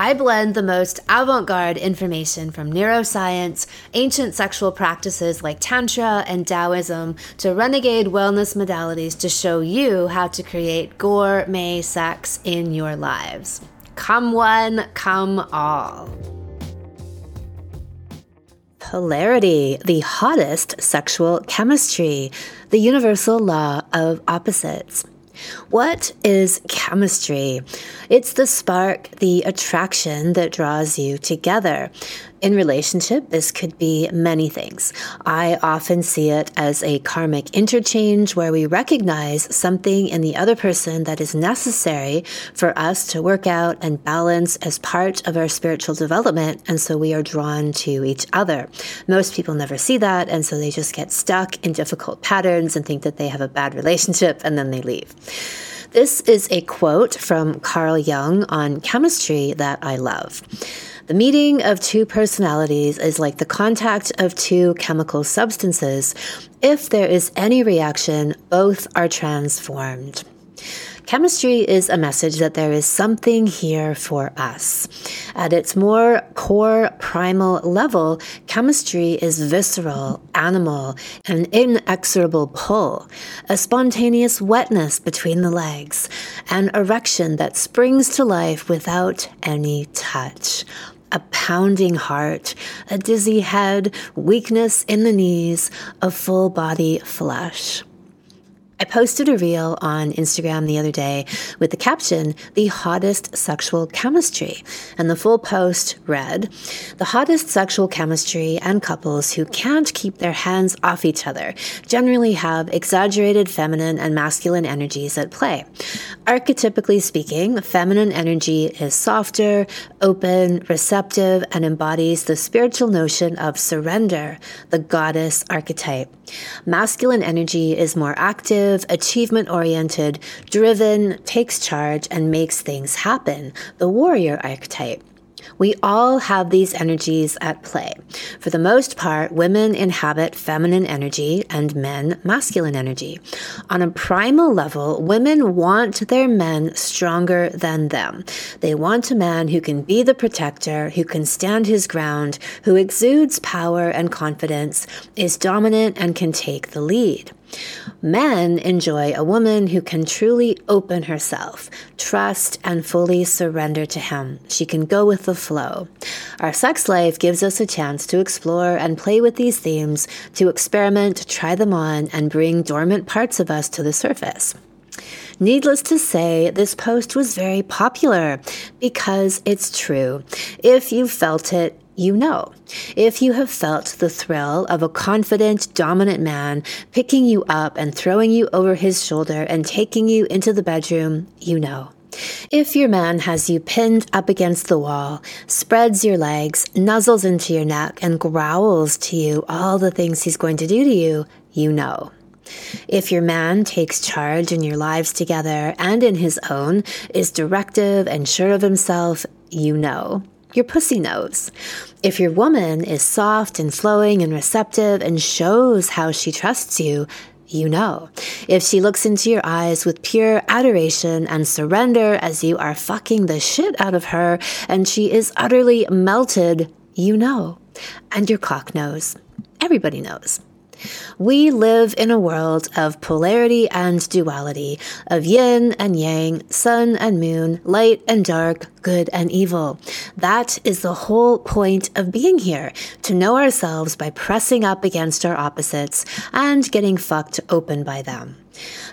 I blend the most avant garde information from neuroscience, ancient sexual practices like Tantra and Taoism, to renegade wellness modalities to show you how to create gourmet sex in your lives. Come one, come all. Polarity, the hottest sexual chemistry, the universal law of opposites. What is chemistry? It's the spark, the attraction that draws you together. In relationship, this could be many things. I often see it as a karmic interchange where we recognize something in the other person that is necessary for us to work out and balance as part of our spiritual development. And so we are drawn to each other. Most people never see that. And so they just get stuck in difficult patterns and think that they have a bad relationship and then they leave. This is a quote from Carl Jung on chemistry that I love. The meeting of two personalities is like the contact of two chemical substances. If there is any reaction, both are transformed. Chemistry is a message that there is something here for us. At its more core primal level, chemistry is visceral, animal, an inexorable pull, a spontaneous wetness between the legs, an erection that springs to life without any touch a pounding heart, a dizzy head, weakness in the knees, a full body flush. I posted a reel on Instagram the other day with the caption, The Hottest Sexual Chemistry. And the full post read, The hottest sexual chemistry and couples who can't keep their hands off each other generally have exaggerated feminine and masculine energies at play. Archetypically speaking, feminine energy is softer, open, receptive, and embodies the spiritual notion of surrender, the goddess archetype. Masculine energy is more active, achievement oriented, driven, takes charge, and makes things happen, the warrior archetype. We all have these energies at play. For the most part, women inhabit feminine energy and men masculine energy. On a primal level, women want their men stronger than them. They want a man who can be the protector, who can stand his ground, who exudes power and confidence, is dominant, and can take the lead. Men enjoy a woman who can truly open herself, trust, and fully surrender to him. She can go with the flow. Our sex life gives us a chance to explore and play with these themes, to experiment, try them on, and bring dormant parts of us to the surface. Needless to say, this post was very popular because it's true. If you felt it, you know. If you have felt the thrill of a confident, dominant man picking you up and throwing you over his shoulder and taking you into the bedroom, you know. If your man has you pinned up against the wall, spreads your legs, nuzzles into your neck, and growls to you all the things he's going to do to you, you know. If your man takes charge in your lives together and in his own, is directive and sure of himself, you know your pussy knows. If your woman is soft and flowing and receptive and shows how she trusts you, you know. If she looks into your eyes with pure adoration and surrender as you are fucking the shit out of her and she is utterly melted, you know. And your cock knows. Everybody knows. We live in a world of polarity and duality, of yin and yang, sun and moon, light and dark, good and evil. That is the whole point of being here, to know ourselves by pressing up against our opposites and getting fucked open by them.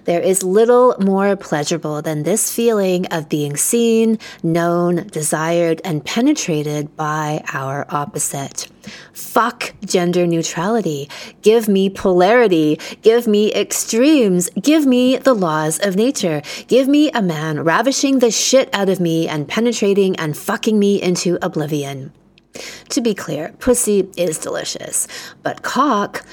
There is little more pleasurable than this feeling of being seen, known, desired, and penetrated by our opposite. Fuck gender neutrality. Give me polarity. Give me extremes. Give me the laws of nature. Give me a man ravishing the shit out of me and penetrating and fucking me into oblivion. To be clear, pussy is delicious, but cock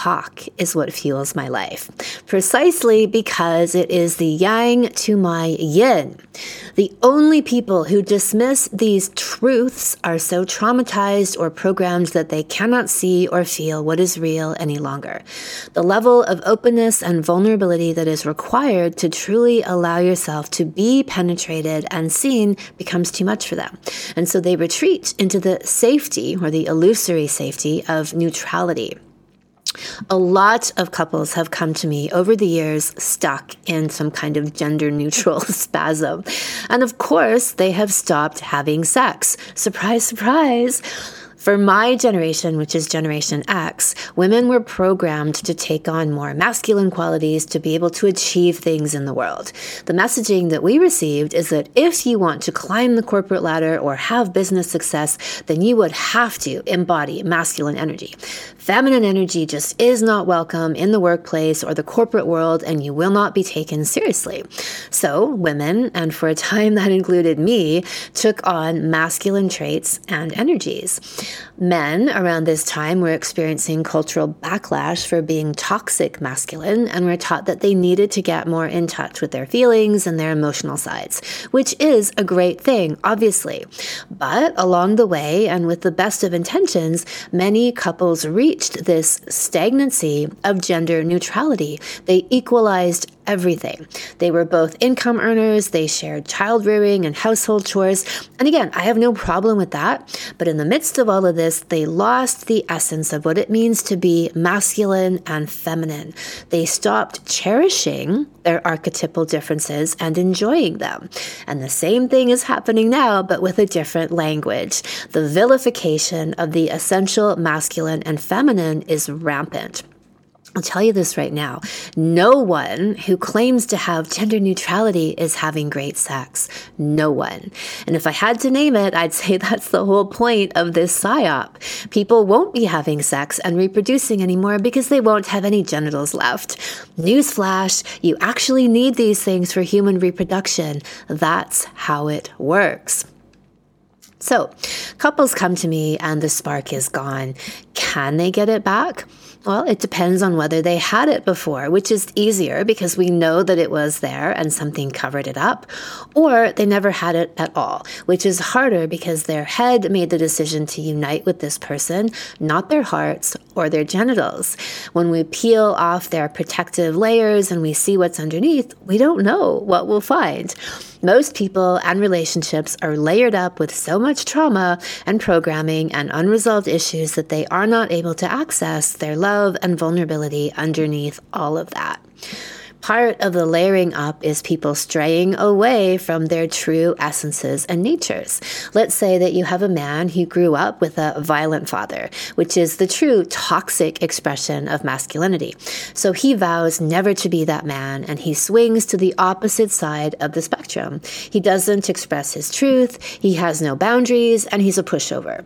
cock is what fuels my life, precisely because it is the yang to my yin. The only people who dismiss these truths are so traumatized or programmed that they cannot see or feel what is real any longer. The level of openness and vulnerability that is required to truly allow yourself to be penetrated and seen becomes too much for them. And so they retreat into the safety or the illusory safety of neutrality. A lot of couples have come to me over the years stuck in some kind of gender neutral spasm. And of course, they have stopped having sex. Surprise, surprise. For my generation, which is Generation X, women were programmed to take on more masculine qualities to be able to achieve things in the world. The messaging that we received is that if you want to climb the corporate ladder or have business success, then you would have to embody masculine energy. Feminine energy just is not welcome in the workplace or the corporate world, and you will not be taken seriously. So, women, and for a time that included me, took on masculine traits and energies. Men around this time were experiencing cultural backlash for being toxic masculine and were taught that they needed to get more in touch with their feelings and their emotional sides, which is a great thing, obviously. But along the way, and with the best of intentions, many couples reached this stagnancy of gender neutrality. They equalized everything. They were both income earners, they shared child rearing and household chores. And again, I have no problem with that. But in the midst of all of this, they lost the essence of what it means to be masculine and feminine. They stopped cherishing their archetypal differences and enjoying them. And the same thing is happening now, but with a different language. The vilification of the essential masculine and feminine is rampant. I'll tell you this right now. No one who claims to have gender neutrality is having great sex. No one. And if I had to name it, I'd say that's the whole point of this psyop. People won't be having sex and reproducing anymore because they won't have any genitals left. Newsflash, you actually need these things for human reproduction. That's how it works. So, couples come to me and the spark is gone. Can they get it back? Well, it depends on whether they had it before, which is easier because we know that it was there and something covered it up, or they never had it at all, which is harder because their head made the decision to unite with this person, not their hearts or their genitals. When we peel off their protective layers and we see what's underneath, we don't know what we'll find. Most people and relationships are layered up with so much trauma and programming and unresolved issues that they are not able to access their love and vulnerability underneath all of that. Part of the layering up is people straying away from their true essences and natures. Let's say that you have a man who grew up with a violent father, which is the true toxic expression of masculinity. So he vows never to be that man and he swings to the opposite side of the spectrum. He doesn't express his truth, he has no boundaries, and he's a pushover.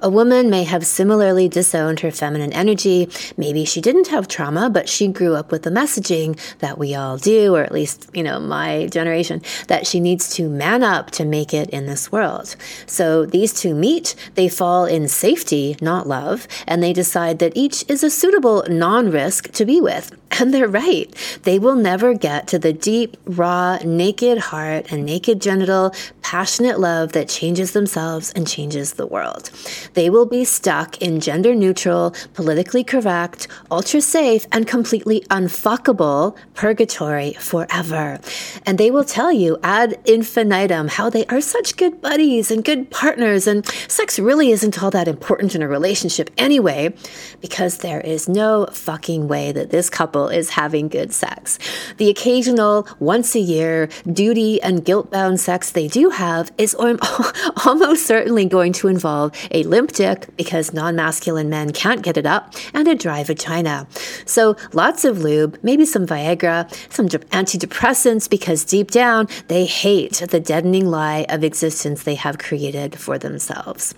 A woman may have similarly disowned her feminine energy. Maybe she didn't have trauma, but she grew up with the messaging that we all do, or at least, you know, my generation, that she needs to man up to make it in this world. So these two meet, they fall in safety, not love, and they decide that each is a suitable non risk to be with. And they're right. They will never get to the deep, raw, naked heart and naked genital, passionate love that changes themselves and changes the world. They will be stuck in gender neutral, politically correct, ultra safe, and completely unfuckable purgatory forever. And they will tell you ad infinitum how they are such good buddies and good partners, and sex really isn't all that important in a relationship anyway, because there is no fucking way that this couple is having good sex. The occasional, once a year, duty and guilt bound sex they do have is almost certainly going to involve a limp dick because non masculine men can't get it up, and a dry vagina. So lots of lube, maybe some Viagra, some antidepressants because deep down they hate the deadening lie of existence they have created for themselves.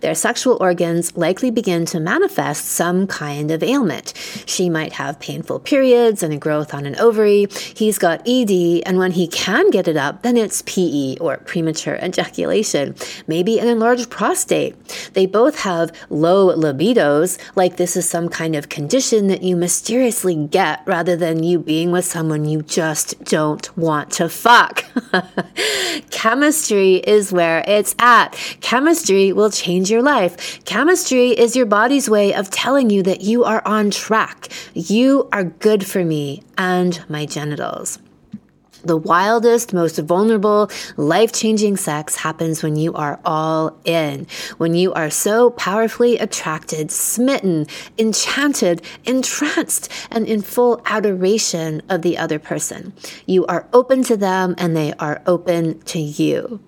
Their sexual organs likely begin to manifest some kind of ailment. She might have painful periods and a growth on an ovary. He's got ED, and when he can get it up, then it's PE or premature ejaculation, maybe an enlarged prostate. They both have low libidos, like this is some kind of condition that you mysteriously get rather than you being with someone you just don't want to fuck. Chemistry is where it's at. Chemistry will change your life. Chemistry is your body's way of telling you that you are on track. You are good for me and my genitals. The wildest, most vulnerable, life changing sex happens when you are all in, when you are so powerfully attracted, smitten, enchanted, entranced, and in full adoration of the other person. You are open to them and they are open to you.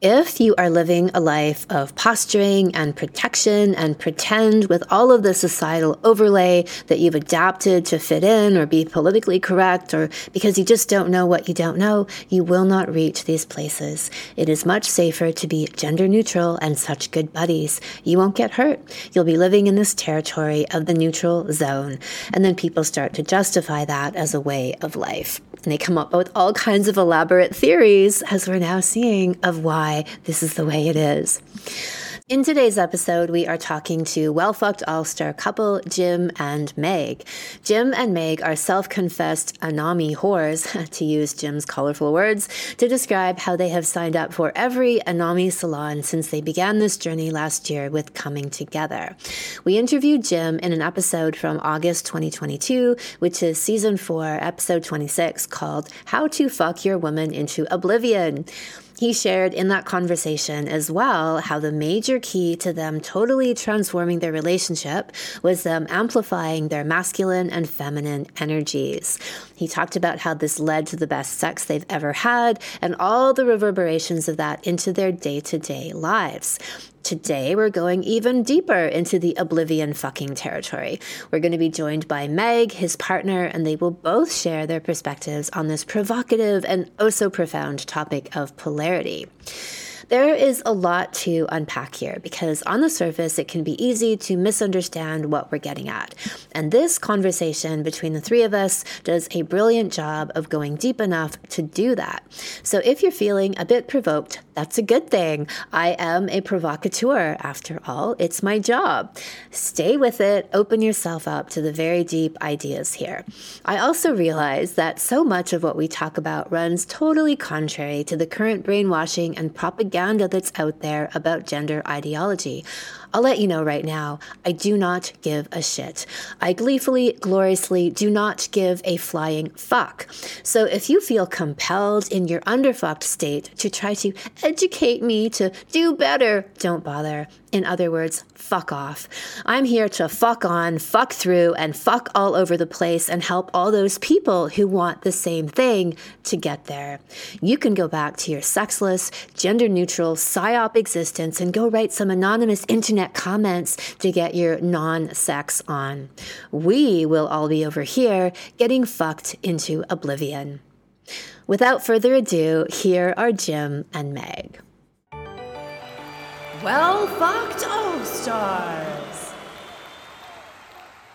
If you are living a life of posturing and protection and pretend with all of the societal overlay that you've adapted to fit in or be politically correct, or because you just don't know what you don't know, you will not reach these places. It is much safer to be gender neutral and such good buddies. You won't get hurt. You'll be living in this territory of the neutral zone. And then people start to justify that as a way of life. And they come up with all kinds of elaborate theories, as we're now seeing, of why this is the way it is. In today's episode, we are talking to well fucked all star couple Jim and Meg. Jim and Meg are self confessed Anami whores, to use Jim's colorful words, to describe how they have signed up for every Anami salon since they began this journey last year with Coming Together. We interviewed Jim in an episode from August 2022, which is season 4, episode 26, called How to Fuck Your Woman into Oblivion. He shared in that conversation as well how the major key to them totally transforming their relationship was them amplifying their masculine and feminine energies. He talked about how this led to the best sex they've ever had and all the reverberations of that into their day to day lives. Today, we're going even deeper into the oblivion fucking territory. We're going to be joined by Meg, his partner, and they will both share their perspectives on this provocative and oh so profound topic of polarity. There is a lot to unpack here because on the surface, it can be easy to misunderstand what we're getting at. And this conversation between the three of us does a brilliant job of going deep enough to do that. So if you're feeling a bit provoked, that's a good thing. I am a provocateur, after all. It's my job. Stay with it, open yourself up to the very deep ideas here. I also realize that so much of what we talk about runs totally contrary to the current brainwashing and propaganda that's out there about gender ideology. I'll let you know right now, I do not give a shit. I gleefully, gloriously do not give a flying fuck. So if you feel compelled in your underfucked state to try to educate me to do better, don't bother. In other words, fuck off. I'm here to fuck on, fuck through, and fuck all over the place and help all those people who want the same thing to get there. You can go back to your sexless, gender neutral, psyop existence and go write some anonymous internet comments to get your non sex on. We will all be over here getting fucked into oblivion. Without further ado, here are Jim and Meg. Well fucked all stars.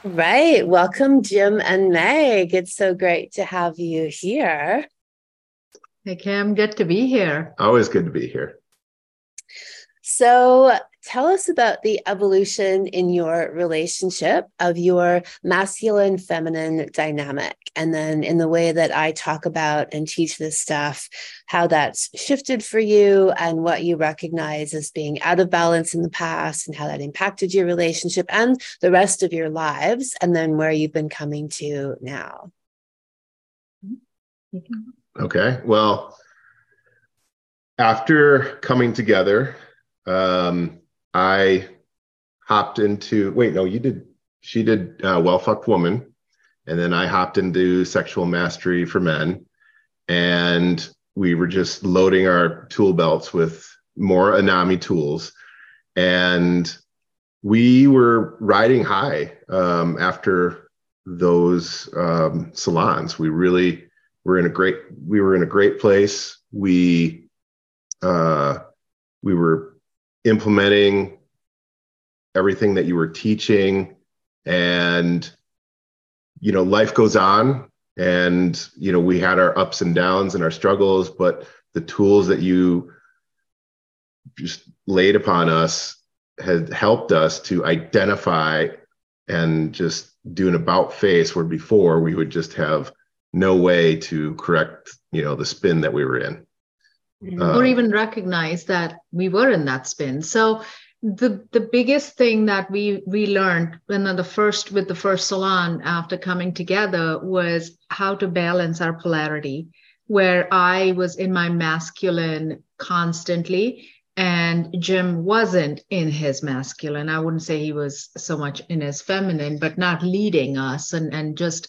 Right. Welcome, Jim and Meg. It's so great to have you here. Hey, Kim, good to be here. Always good to be here. So, tell us about the evolution in your relationship of your masculine feminine dynamic. And then, in the way that I talk about and teach this stuff, how that's shifted for you and what you recognize as being out of balance in the past and how that impacted your relationship and the rest of your lives. And then where you've been coming to now. Okay. Well, after coming together, um, I hopped into wait, no, you did. She did uh, well fucked woman, and then I hopped into sexual mastery for men, and we were just loading our tool belts with more Anami tools, and we were riding high um, after those um, salons. We really were in a great we were in a great place. We uh, we were implementing everything that you were teaching and you know life goes on and you know we had our ups and downs and our struggles but the tools that you just laid upon us had helped us to identify and just do an about face where before we would just have no way to correct you know the spin that we were in uh, or even recognize that we were in that spin. So the the biggest thing that we we learned when the first with the first salon after coming together was how to balance our polarity where i was in my masculine constantly and jim wasn't in his masculine. I wouldn't say he was so much in his feminine but not leading us and and just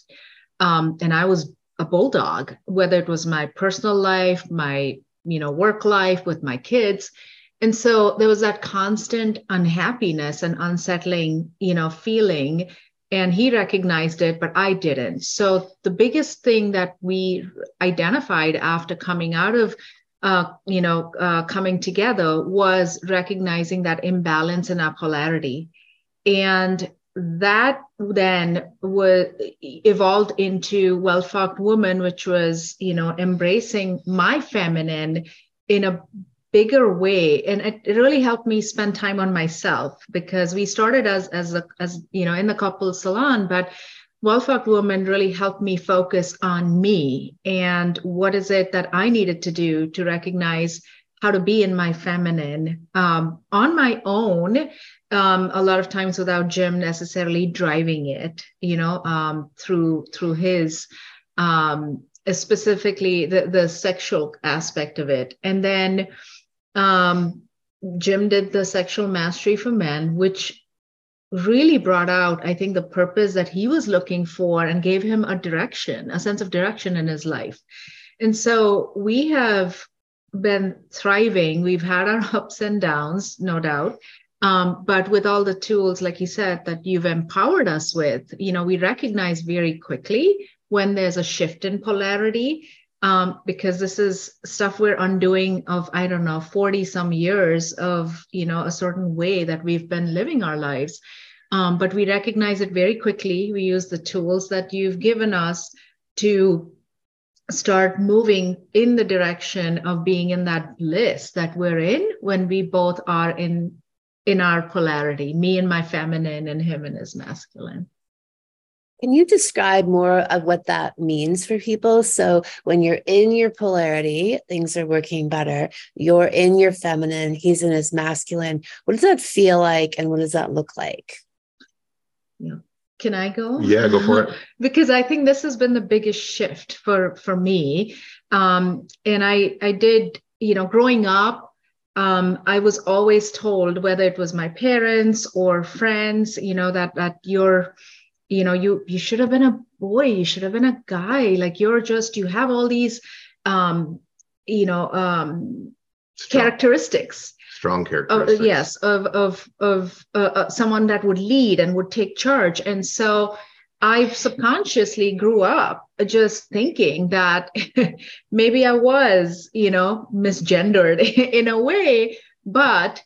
um and i was a bulldog whether it was my personal life my you know work life with my kids. And so there was that constant unhappiness and unsettling you know feeling. And he recognized it but i didn't. So the biggest thing that we identified after coming out of uh, you know uh, coming together was recognizing that imbalance in our polarity and that then was evolved into well fucked woman which was you know embracing my feminine in a bigger way. And it, it really helped me spend time on myself because we started as as a as you know in the couple salon but well fucked woman really helped me focus on me and what is it that i needed to do to recognize how to be in my feminine um, on my own um, a lot of times without jim necessarily driving it you know um, through through his um, specifically the, the sexual aspect of it and then um, Jim did the sexual mastery for men, which really brought out, I think, the purpose that he was looking for and gave him a direction, a sense of direction in his life. And so we have been thriving. We've had our ups and downs, no doubt. Um, but with all the tools, like you said, that you've empowered us with, you know, we recognize very quickly when there's a shift in polarity um, because this is stuff we're undoing of i don't know 40 some years of you know a certain way that we've been living our lives. Um, but we recognize it very quickly. We use the tools that you've given us to start moving in the direction of being in that bliss that we're in when we both are in in our polarity me and my feminine and him and his masculine can you describe more of what that means for people? So, when you're in your polarity, things are working better. You're in your feminine, he's in his masculine. What does that feel like and what does that look like? Yeah. Can I go? Yeah, go for it. because I think this has been the biggest shift for for me. Um, and I I did, you know, growing up, um, I was always told, whether it was my parents or friends, you know, that that you're you know you you should have been a boy you should have been a guy. Like you're just you have all these um you know um strong, characteristics. Strong characteristics. of, yes of of of uh, uh, someone that would lead and would take charge. And so i subconsciously grew up just thinking that maybe i was you know misgendered in a way but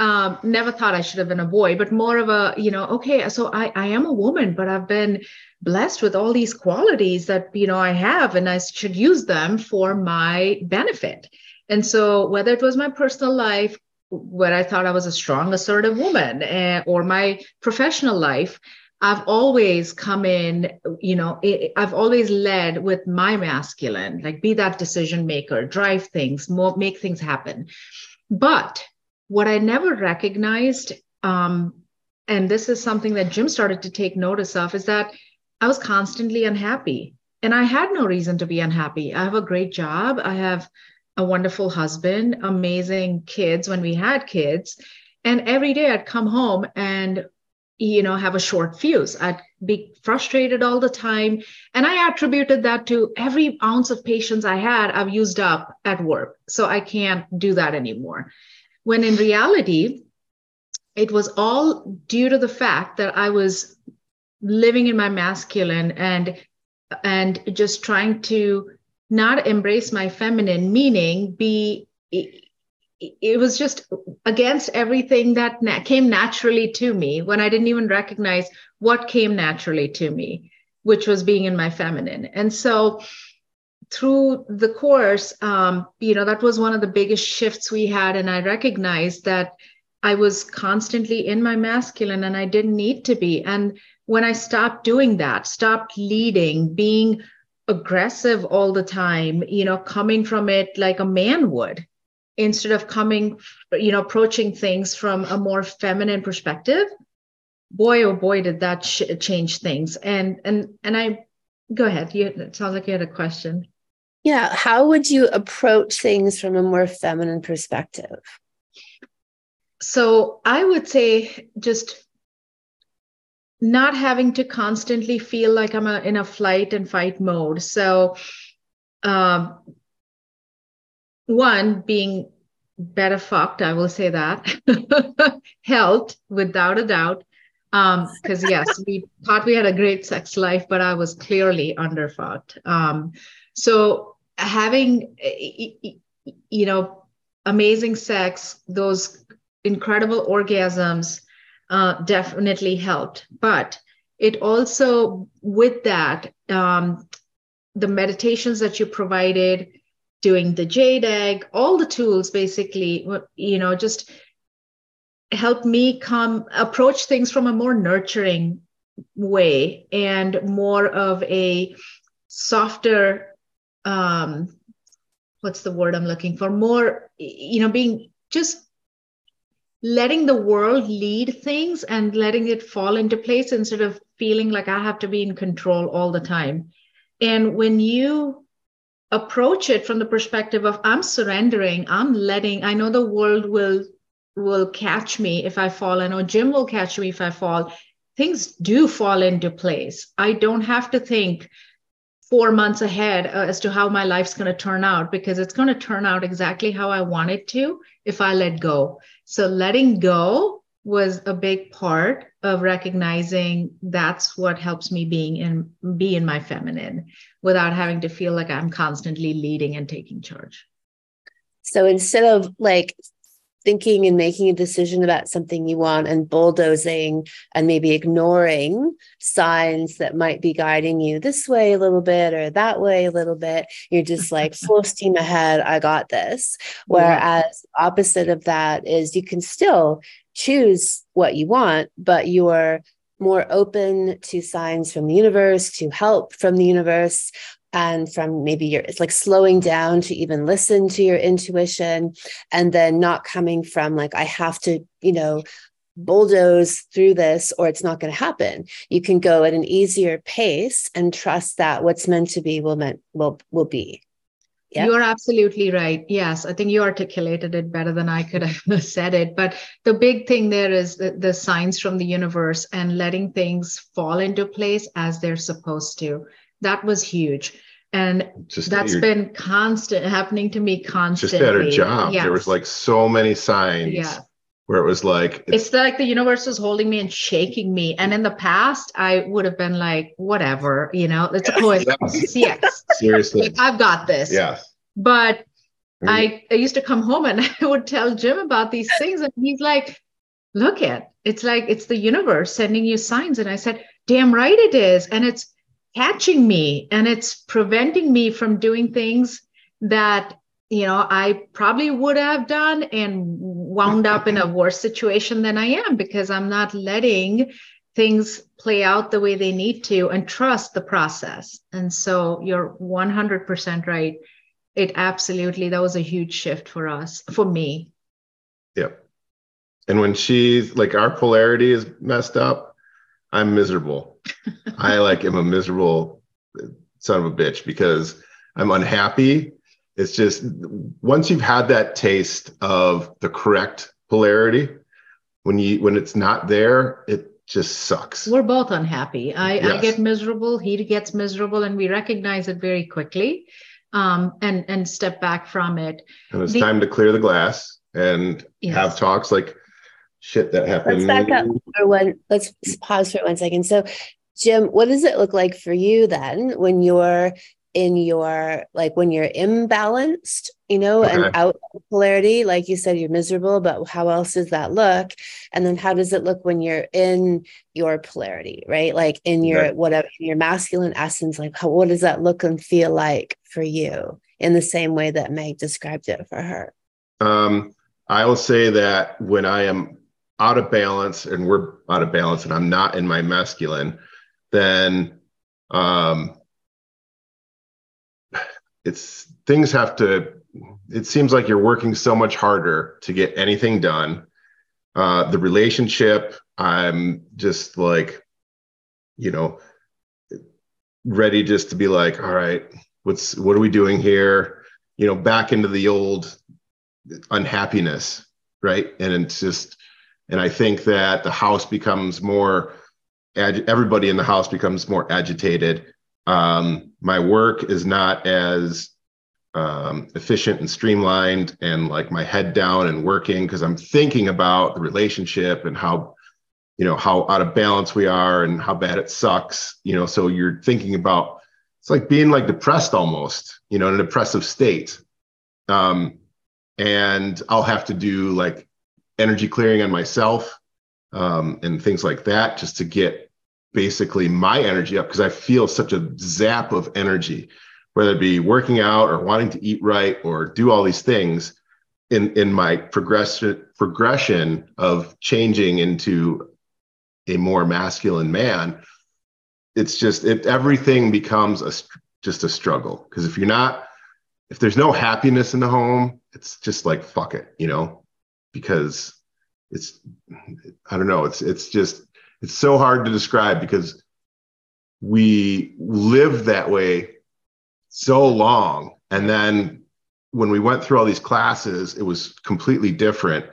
um, never thought I should have been a boy, but more of a, you know, okay, so I, I am a woman, but I've been blessed with all these qualities that, you know, I have, and I should use them for my benefit. And so, whether it was my personal life, where I thought I was a strong, assertive woman, uh, or my professional life, I've always come in, you know, I've always led with my masculine, like be that decision maker, drive things, more, make things happen. But what I never recognized, um, and this is something that Jim started to take notice of, is that I was constantly unhappy. And I had no reason to be unhappy. I have a great job. I have a wonderful husband, amazing kids when we had kids. And every day I'd come home and, you know, have a short fuse. I'd be frustrated all the time. And I attributed that to every ounce of patience I had, I've used up at work. So I can't do that anymore when in reality, it was all due to the fact that I was living in my masculine and and just trying to not embrace my feminine meaning be it was just against everything that na- came naturally to me when I didn't even recognize what came naturally to me, which was being in my feminine. And so through the course, um, you know, that was one of the biggest shifts we had. And I recognized that I was constantly in my masculine and I didn't need to be. And when I stopped doing that, stopped leading, being aggressive all the time, you know, coming from it like a man would, instead of coming, you know, approaching things from a more feminine perspective, boy, oh boy, did that sh- change things. And, and, and I, go ahead. You, it sounds like you had a question. Yeah. How would you approach things from a more feminine perspective? So I would say just not having to constantly feel like I'm a, in a flight and fight mode. So, um, one being better fucked, I will say that, helped without a doubt. um Because yes, we thought we had a great sex life, but I was clearly underfucked. Um, so having, you know, amazing sex, those incredible orgasms uh, definitely helped. But it also, with that, um, the meditations that you provided, doing the jade all the tools basically, you know, just help me come approach things from a more nurturing way and more of a softer um what's the word i'm looking for more you know being just letting the world lead things and letting it fall into place instead of feeling like I have to be in control all the time. And when you approach it from the perspective of I'm surrendering, I'm letting, I know the world will will catch me if I fall. I know Jim will catch me if I fall. Things do fall into place. I don't have to think four months ahead uh, as to how my life's going to turn out because it's going to turn out exactly how I want it to if I let go. So letting go was a big part of recognizing that's what helps me being in be in my feminine without having to feel like I'm constantly leading and taking charge. So instead of like thinking and making a decision about something you want and bulldozing and maybe ignoring signs that might be guiding you this way a little bit or that way a little bit you're just like full steam ahead i got this whereas opposite of that is you can still choose what you want but you're more open to signs from the universe, to help from the universe, and from maybe your it's like slowing down to even listen to your intuition and then not coming from like i have to you know bulldoze through this or it's not going to happen. You can go at an easier pace and trust that what's meant to be will meant will will be You're absolutely right. Yes, I think you articulated it better than I could have said it. But the big thing there is the, the signs from the universe and letting things fall into place as they're supposed to that was huge and just that's been constant happening to me constantly just at her job yes. there was like so many signs yeah where it was like it's, it's like the universe was holding me and shaking me. And in the past i would have been like whatever you know it's a coincidence yes. seriously. Like, i've got this. Yes. But mm-hmm. I, I used to come home and i would tell jim about these things and he's like look at it's like it's the universe sending you signs. And i said damn right it is. And it's catching me and it's preventing me from doing things that you know i probably would have done and wound up in a worse situation than i am because i'm not letting things play out the way they need to and trust the process. And so you're 100% right. It absolutely that was a huge shift for us for me. Yep. And when she's like our polarity is messed up i'm miserable. I like am a miserable son of a bitch because I'm unhappy. It's just once you've had that taste of the correct polarity, when you when it's not there, it just sucks. We're both unhappy. I, yes. I get miserable, he gets miserable, and we recognize it very quickly um, and and step back from it. And it's the, time to clear the glass and yes. have talks like shit that happened. Let's back up for one. Let's pause for one second. So Jim, what does it look like for you then when you're in your like when you're imbalanced you know okay. and out of polarity like you said you're miserable but how else does that look and then how does it look when you're in your polarity right like in your yeah. whatever your masculine essence like how, what does that look and feel like for you in the same way that meg described it for her um i will say that when i am out of balance and we're out of balance and i'm not in my masculine then um it's things have to it seems like you're working so much harder to get anything done. Uh the relationship i'm just like you know ready just to be like all right what's what are we doing here? You know back into the old unhappiness right? And it's just and i think that the house becomes more everybody in the house becomes more agitated um, my work is not as um, efficient and streamlined and like my head down and working because i'm thinking about the relationship and how you know how out of balance we are and how bad it sucks you know so you're thinking about it's like being like depressed almost you know in a depressive state. Um, and i'll have to do like energy clearing on myself um, and things like that just to get basically my energy up because I feel such a zap of energy, whether it be working out or wanting to eat right or do all these things in in my progression progression of changing into a more masculine man. It's just it everything becomes a just a struggle because if you're not if there's no happiness in the home, it's just like fuck it, you know, because it's I don't know, it's it's just it's so hard to describe because we lived that way so long. And then when we went through all these classes it was completely different.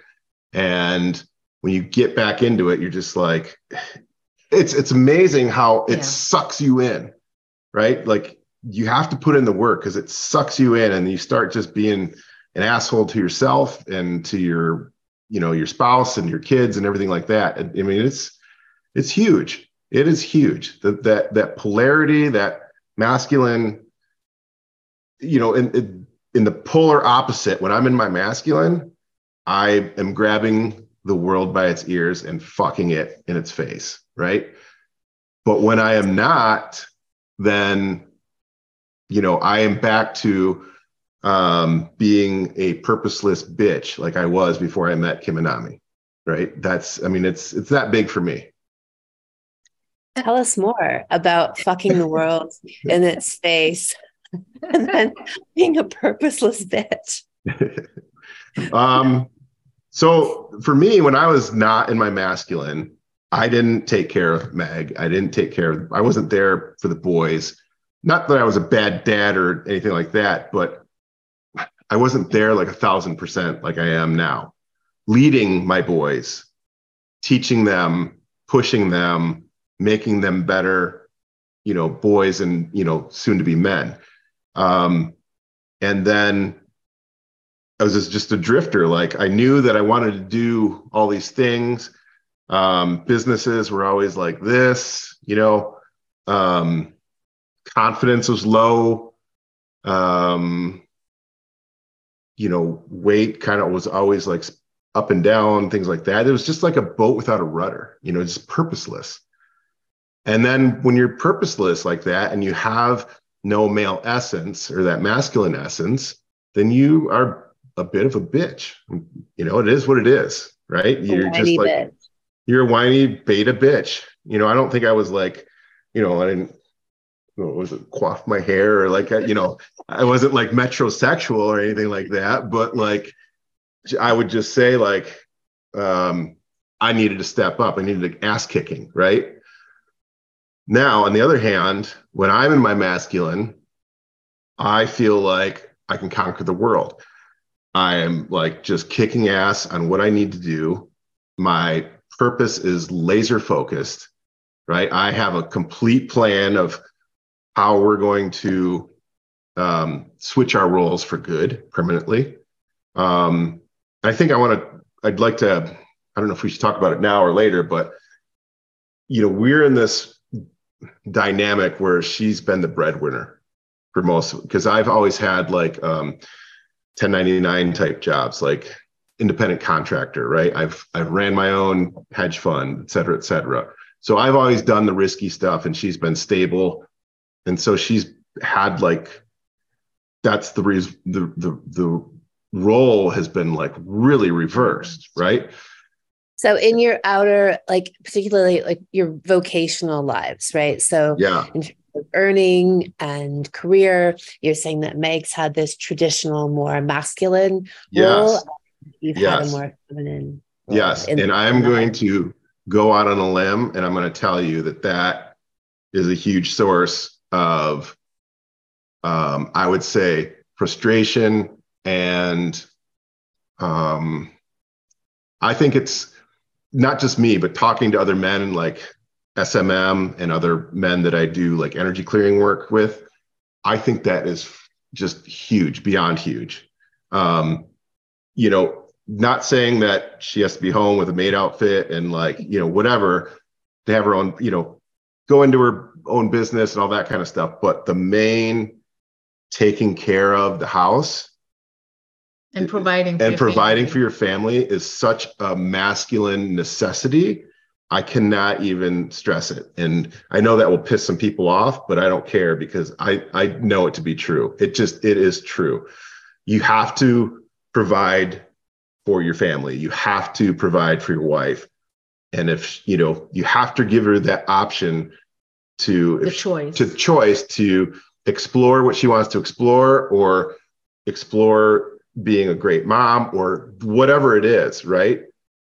And when you get back into it you're just like it's it's amazing how it yeah. sucks you in right? Like you have to put in the work because it sucks you in and you start just being an asshole to yourself and to your you know your spouse and your kids and everything like that. I mean it's it's huge. It is huge. That that that polarity, that masculine, you know, in in the polar opposite. When I'm in my masculine, I am grabbing the world by its ears and fucking it in its face, right? But when I am not, then you know, I am back to um, being a purposeless bitch like I was before I met Kim Anami, right? That's, I mean, it's it's that big for me. Tell us more about fucking the world in its face and then being a purposeless bitch. um, so for me, when I was not in my masculine, I didn't take care of Meg. I didn't take care of, I wasn't there for the boys. Not that I was a bad dad or anything like that, but I wasn't there like a thousand percent like I am now. Leading my boys, teaching them, pushing them, making them better, you know, boys and, you know, soon to be men. Um, and then I was just just a drifter. Like I knew that I wanted to do all these things. Um, businesses were always like this, you know, um, confidence was low. Um, you know, weight kind of was always like up and down, things like that. It was just like a boat without a rudder, you know, just purposeless. And then when you're purposeless like that and you have no male essence or that masculine essence, then you are a bit of a bitch. You know, it is what it is, right? You're just like bitch. you're a whiny beta bitch. You know, I don't think I was like, you know, I didn't what was it quaff my hair or like you know, I wasn't like metrosexual or anything like that, but like I would just say like um I needed to step up. I needed ass kicking, right? Now, on the other hand, when I'm in my masculine, I feel like I can conquer the world. I am like just kicking ass on what I need to do. My purpose is laser focused, right? I have a complete plan of how we're going to um, switch our roles for good permanently. Um, I think I want to, I'd like to, I don't know if we should talk about it now or later, but you know, we're in this dynamic where she's been the breadwinner for most because I've always had like um 1099 type jobs, like independent contractor, right? I've I've ran my own hedge fund, et cetera, et cetera. So I've always done the risky stuff and she's been stable. And so she's had like that's the reason the the the role has been like really reversed, right? So in your outer, like particularly like your vocational lives, right? So yeah, in terms of earning and career, you're saying that Meg's had this traditional, more masculine yes. role. You've yes. had a more feminine. Yes, and I'm going to go out on a limb, and I'm going to tell you that that is a huge source of, um, I would say, frustration and um, I think it's not just me, but talking to other men like SMM and other men that I do like energy clearing work with, I think that is just huge, beyond huge. Um, you know, not saying that she has to be home with a maid outfit and like, you know, whatever, to have her own, you know, go into her own business and all that kind of stuff. But the main taking care of the house and providing and providing family. for your family is such a masculine necessity i cannot even stress it. And i know that will piss some people off but i don't care because i i know it to be true. It just it is true. You have to provide for your family. You have to provide for your wife. And if you know you have to give her that option to the choice to choice to explore what she wants to explore or explore being a great mom or whatever it is, right?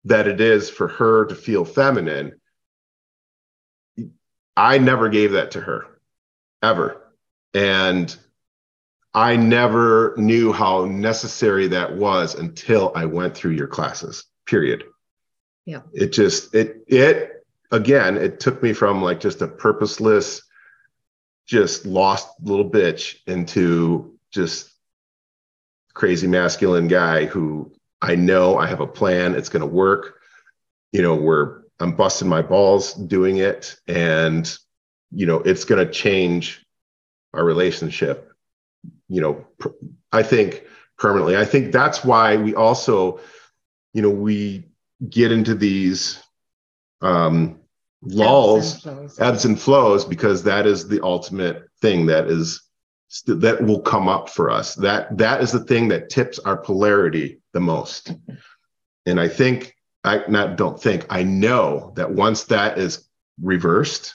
That it is for her to feel feminine. I never gave that to her ever. And I never knew how necessary that was until I went through your classes, period. Yeah. It just, it, it, again, it took me from like just a purposeless, just lost little bitch into just crazy masculine guy who I know I have a plan, it's going to work. You know, we're I'm busting my balls doing it and you know, it's going to change our relationship. You know, pr- I think permanently. I think that's why we also you know, we get into these um lulls, ebbs and flows, ebbs and flows because that is the ultimate thing that is that will come up for us. That that is the thing that tips our polarity the most. And I think I not don't think I know that once that is reversed,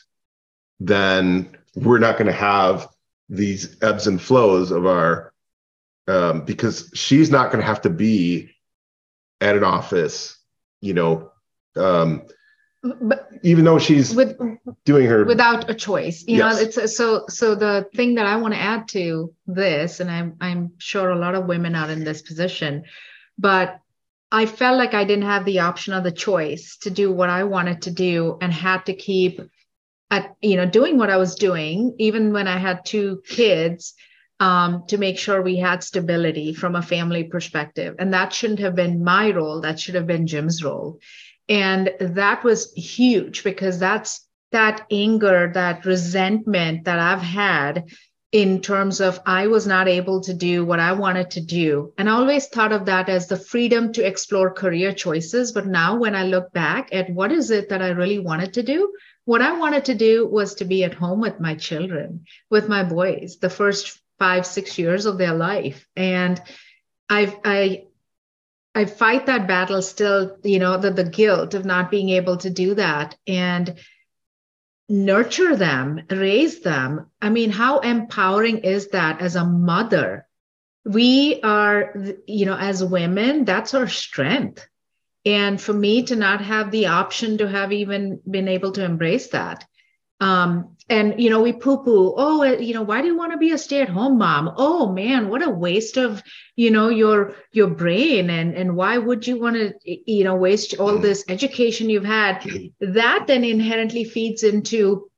then we're not going to have these ebbs and flows of our um, because she's not going to have to be at an office, you know, um, but even though she's with, doing her without a choice you yes. know it's a, so so the thing that i want to add to this and i'm i'm sure a lot of women are in this position but i felt like i didn't have the option or the choice to do what i wanted to do and had to keep at you know doing what i was doing even when i had two kids um, to make sure we had stability from a family perspective and that shouldn't have been my role that should have been jim's role and that was huge because that's that anger, that resentment that I've had in terms of I was not able to do what I wanted to do. And I always thought of that as the freedom to explore career choices. But now when I look back at what is it that I really wanted to do, what I wanted to do was to be at home with my children, with my boys, the first five, six years of their life. And I've, I I fight that battle still, you know, the, the guilt of not being able to do that and nurture them, raise them. I mean, how empowering is that as a mother? We are, you know, as women, that's our strength. And for me to not have the option to have even been able to embrace that um, and you know we poo poo oh uh, you know why do you want to be a stay at home mom? Oh man what a waste of you know your your brain and and why would you want to you know waste all this education you've had? That then inherently feeds into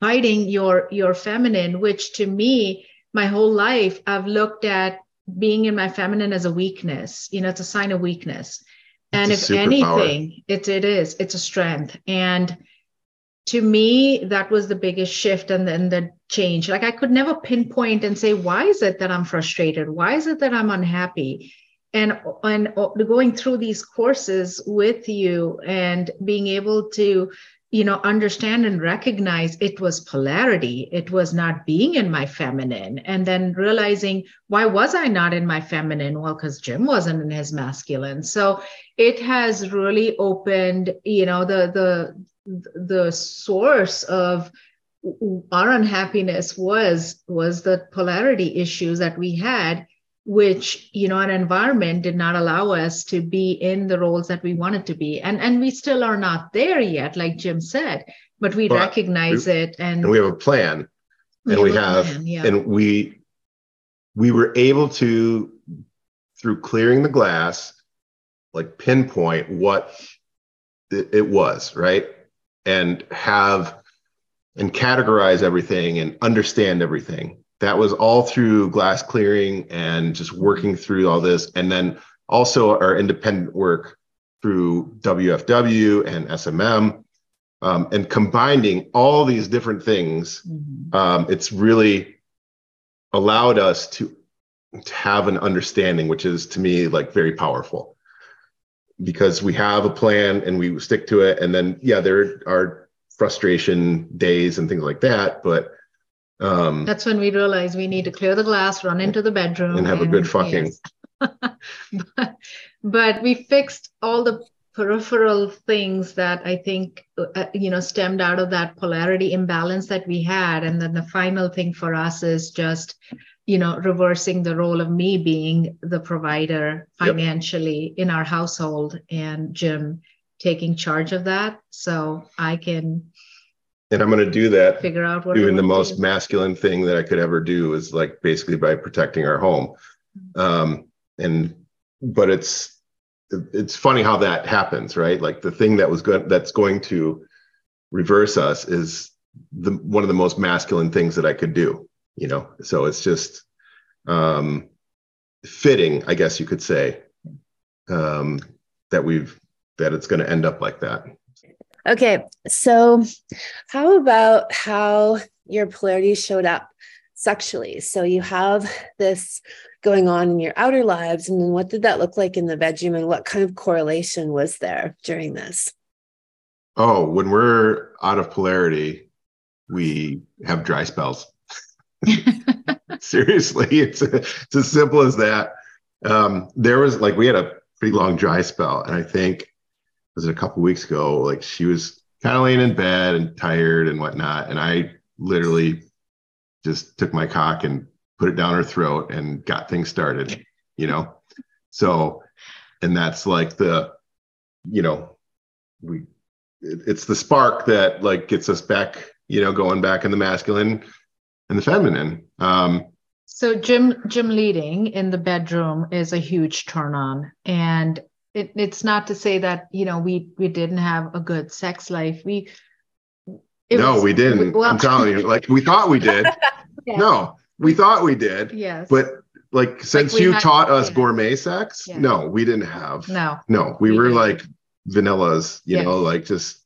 fighting your your feminine which to me my whole life i've looked at being in my feminine as a weakness you know it's a sign of weakness. And if anything it, it is it's a strength. And to me that was the biggest shift and then the change. Like i could never pinpoint and say why is it that i'm frustrated? Why is it that i'm unhappy? And and uh, going through these courses with you and being able to you know understand and recognize it was polarity. It was not being in my feminine. And then realizing why was i not in my feminine? Well because jim wasn't in his masculine. So it has really opened you know the the the source of our unhappiness was was the polarity issues that we had which you know our environment did not allow us to be in the roles that we wanted to be. And and we still are not there yet like jim said but we recognize we, it and, and, we have a plan. And we have, plan, yeah. and we we were able to through clearing the glass like pinpoint what it, it was right and have and categorize everything and understand everything that was all through glass clearing and just working through all this and then also our independent work through wfw and smm um, and combining all these different things mm-hmm. um, it's really allowed us to, to have an understanding which is to me like very powerful because we have a plan and we stick to it and then yeah there are frustration days and things like that but um, That's when we realized we need to clear the glass, run into the bedroom, and have and, a good fucking. Yes. but, but we fixed all the peripheral things that I think uh, you know stemmed out of that polarity imbalance that we had, and then the final thing for us is just you know reversing the role of me being the provider financially yep. in our household and Jim taking charge of that, so I can and I'm going to do that. Figure out what doing the most do. masculine thing that I could ever do is like basically by protecting our home. Um, and but it's it's funny how that happens, right? Like the thing that was good that's going to reverse us is the one of the most masculine things that I could do. You know, so it's just um, fitting, I guess you could say, um, that we've that it's going to end up like that. Okay, so how about how your polarity showed up sexually? So you have this going on in your outer lives, and then what did that look like in the bedroom, and what kind of correlation was there during this? Oh, when we're out of polarity, we have dry spells. Seriously, it's, it's as simple as that. Um, there was like we had a pretty long dry spell, and I think was it a couple weeks ago? Like she was kind of laying in bed and tired and whatnot, and I literally just took my cock and put it down her throat and got things started. You know, so and that's like the, you know, we it's the spark that like gets us back, you know, going back in the masculine and the feminine. Um, so Jim Jim leading in the bedroom is a huge turn on, and it, it's not to say that you know we we didn't have a good sex life we no was, we didn't well, i'm telling you like we thought we did yeah. no we thought we did yes but like since like you had, taught us yeah. gourmet sex yeah. no we didn't have no no we, we were didn't. like vanillas you yes. know like just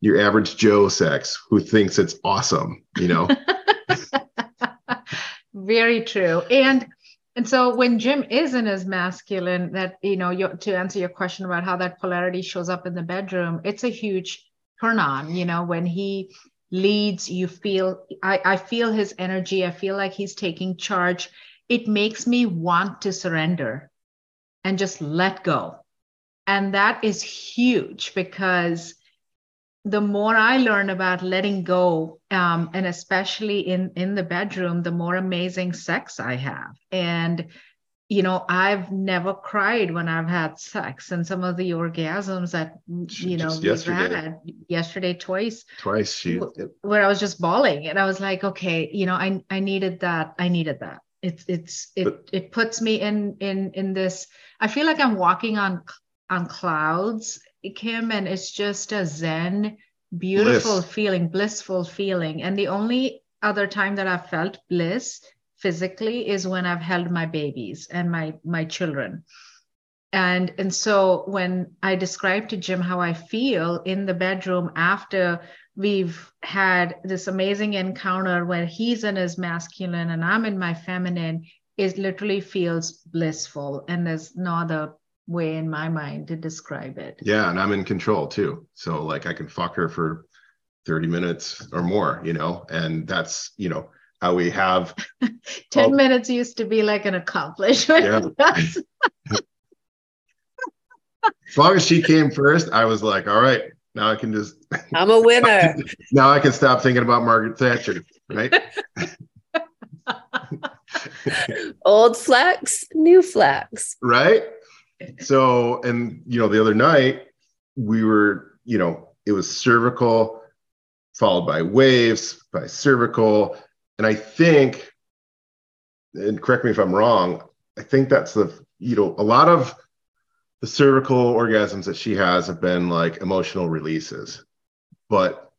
your average joe sex who thinks it's awesome you know very true and and so when Jim isn't as masculine, that, you know, to answer your question about how that polarity shows up in the bedroom, it's a huge turn on, you know, when he leads, you feel, I, I feel his energy. I feel like he's taking charge. It makes me want to surrender and just let go. And that is huge because the more I learn about letting go, um, and especially in in the bedroom, the more amazing sex I have. And you know, I've never cried when I've had sex, and some of the orgasms that you know yesterday. had yesterday twice, twice she where I was just bawling, and I was like, okay, you know, I I needed that, I needed that. It's it's it but, it puts me in in in this. I feel like I'm walking on on clouds Kim, and it's just a zen, beautiful bliss. feeling, blissful feeling. And the only other time that I've felt bliss physically is when I've held my babies and my my children. and and so when i describe to jim how i feel in the bedroom after we've had this amazing encounter where he's in his masculine and i'm in my feminine it literally feels blissful and there's no other way in my mind to describe it yeah and i'm in control too so like i can fuck her for 30 minutes or more you know and that's you know how we have 10 minutes used to be like an accomplishment yeah. as long as she came first, I was like, all right, now I can just. I'm a winner. now I can stop thinking about Margaret Thatcher, right? Old flex, new flex. Right. So, and, you know, the other night we were, you know, it was cervical, followed by waves, by cervical. And I think, and correct me if I'm wrong, I think that's the, you know, a lot of the cervical orgasms that she has have been like emotional releases. But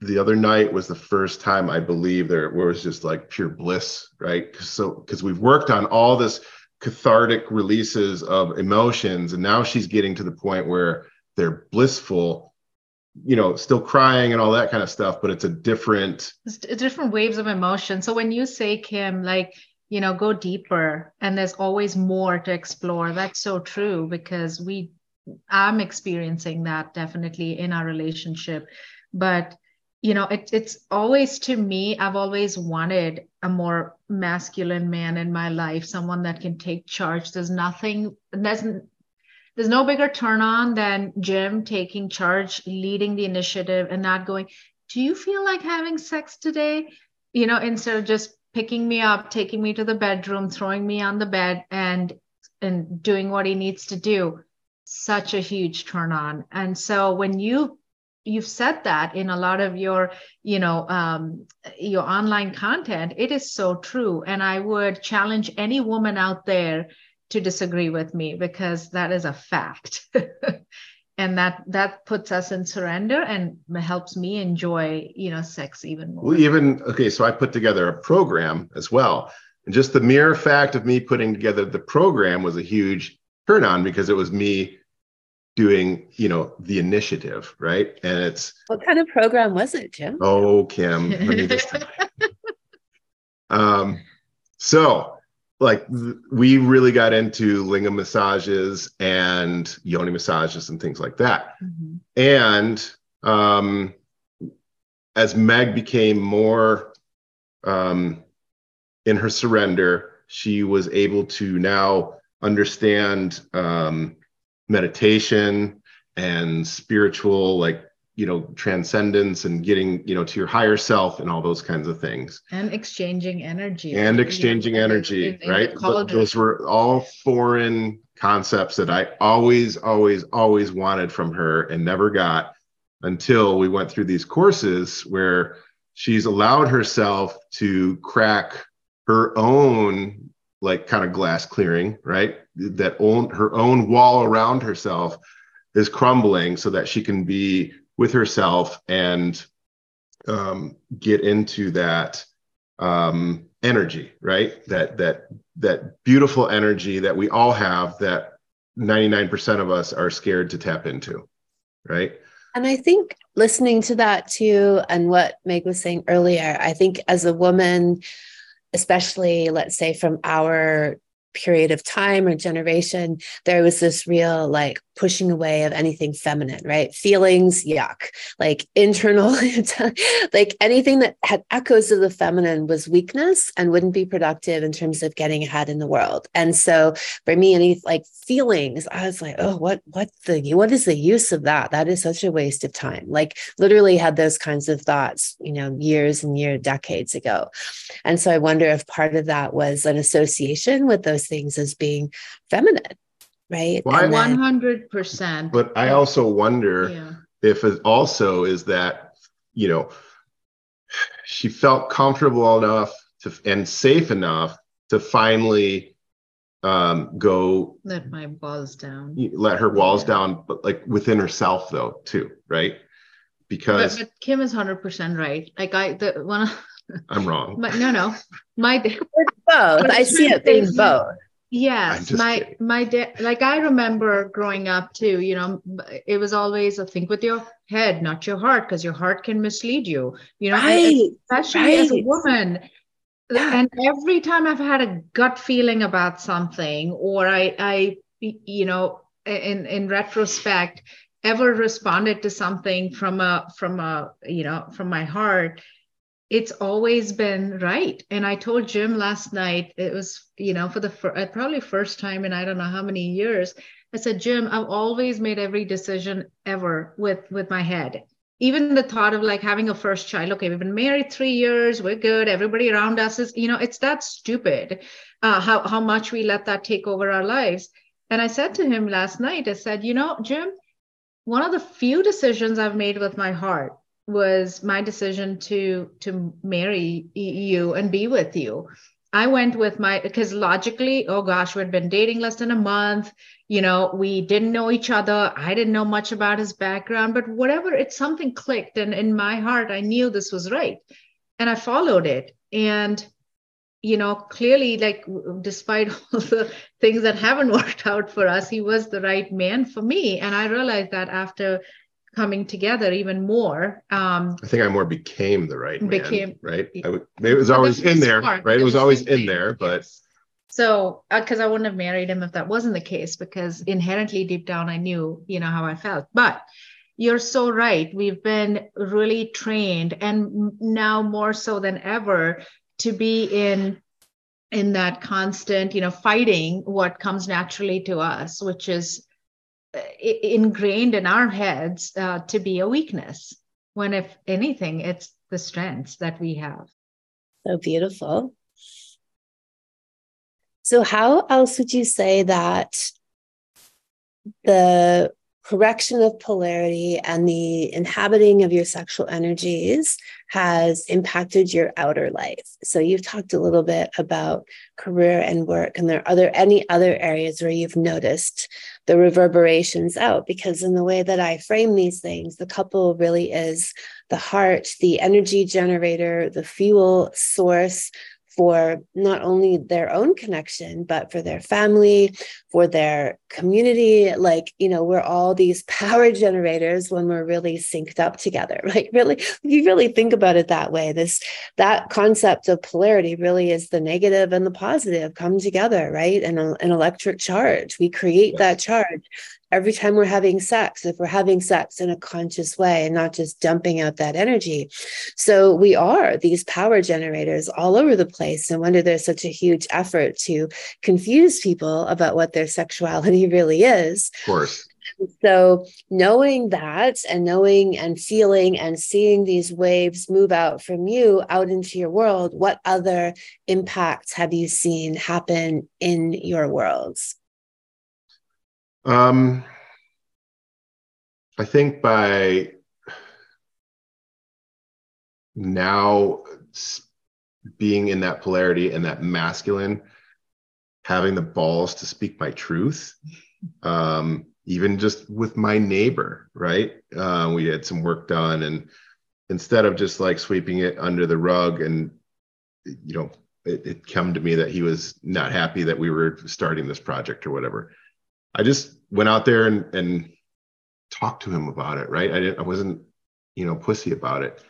the other night was the first time I believe there was just like pure bliss, right? So because we've worked on all this cathartic releases of emotions, and now she's getting to the point where they're blissful, you know, still crying and all that kind of stuff, but it's a different it's different waves of emotion. So when you say Kim, like you know go deeper and there's always more to explore that's so true because we i'm experiencing that definitely in our relationship but you know it, it's always to me i've always wanted a more masculine man in my life someone that can take charge there's nothing there's there's no bigger turn on than jim taking charge leading the initiative and not going do you feel like having sex today you know instead of just picking me up, taking me to the bedroom, throwing me on the bed, and and doing what he needs to do. Such a huge turn on. And so when you you've said that in a lot of your you know um, your online content it is so true. And i would challenge any woman out there to disagree with me because that is a fact. And that that puts us in surrender and helps me enjoy you know sex even more. Well, even okay so i put together a program as well. And just the mere fact of me putting together the program was a huge turn on because it was me doing you know the initiative right? And it's what kind of program was it jim? Oh kim let me just um so like we really got into lingam massages and yoni massages and things like that. Mm-hmm. and um, as meg became more um, in her surrender she was able to now understand um, meditation and spiritual like you know transcendence and getting you know to your higher self and all those kinds of things. And exchanging energy. And exchanging energy in, in, right? those were all foreign concepts that i always always always wanted from her and never got until we went through these courses where she's allowed herself to crack her own like kind of glass clearing right that own her own wall around herself is crumbling so that she can be with herself and um, get into that um, energy, right? That that that beautiful energy that we all have that 99% of us are scared to tap into, right? And I think listening to that too, and what Meg was saying earlier, I think as a woman, especially let's say from our period of time or generation, there was this real like pushing away of anything feminine, right? Feelings, yuck. Like internal, like anything that had echoes of the feminine was weakness and wouldn't be productive in terms of getting ahead in the world. And so for me, any like feelings, I was like, oh, what, what the, what is the use of that? That is such a waste of time. Like literally had those kinds of thoughts, you know, years and years, decades ago. And so I wonder if part of that was an association with those things as being feminine right? One hundred percent. But I also wonder yeah. if it also is that you know she felt comfortable enough to and safe enough to finally um go let my walls down let her walls yeah. down but like within herself though too right because but, but kim is 100% right like i the one i'm wrong but no no my both i see it being both Yes, my kidding. my dad. Like I remember growing up too. You know, it was always a think with your head, not your heart, because your heart can mislead you. You know, right, especially right. as a woman. Yeah. And every time I've had a gut feeling about something, or I, I, you know, in in retrospect, ever responded to something from a from a you know from my heart it's always been right. And I told Jim last night, it was, you know, for the fir- uh, probably first time in I don't know how many years. I said, Jim, I've always made every decision ever with with my head. Even the thought of like having a first child. Okay, we've been married three years. We're good. Everybody around us is, you know, it's that stupid. Uh, how how much we let that take over our lives. And I said to him last night, I said, you know, Jim, one of the few decisions I've made with my heart was my decision to to marry you and be with you. I went with my because logically oh gosh we'd been dating less than a month. You know we didn't know each other. I didn't know much about his background but whatever it's something clicked. And in my heart i knew this was right. And i followed it. And you know clearly like despite all the things that haven't worked out for us he was the right man for me. And i realized that after coming together even more. Um, I think I more became the right man, became right. I would, it was always in there, right? It was always in there, but so because uh, I wouldn't have married him if that wasn't the case, because inherently deep down I knew, you know, how I felt. But you're so right. We've been really trained, and now more so than ever, to be in in that constant, you know, fighting what comes naturally to us, which is ingrained in our heads uh, to be a weakness when if anything it's the strengths that we have. So beautiful. So how else would you say that the correction of polarity and the inhabiting of your sexual energies has impacted your outer life. So you've talked a little bit about career and work, and there are there any other areas where you've noticed the reverberations out? Because in the way that I frame these things, the couple really is the heart, the energy generator, the fuel source, for not only their own connection, but for their family, for their community. Like, you know, we're all these power generators when we're really synced up together. Like, really, if you really think about it that way, this that concept of polarity really is the negative and the positive come together, right? And an electric charge. We create yes. that charge every time we're having sex, if we're having sex in a conscious way and not just dumping out that energy. So we are these power generators all over the place. No wonder there's such a huge effort to confuse people about what their sexuality really is. Of course. So, knowing that and knowing and feeling and seeing these waves move out from you out into your world, what other impacts have you seen happen in your worlds? Um, I think by now being in that polarity and that masculine, having the balls to speak my truth, um, even just with my neighbor, right? Uh, we had some work done, and instead of just like sweeping it under the rug and you know it, it come to me that he was not happy that we were starting this project or whatever I just went out there and, and talked to him about it, right? I didn't, I wasn't, you know, pussy about it.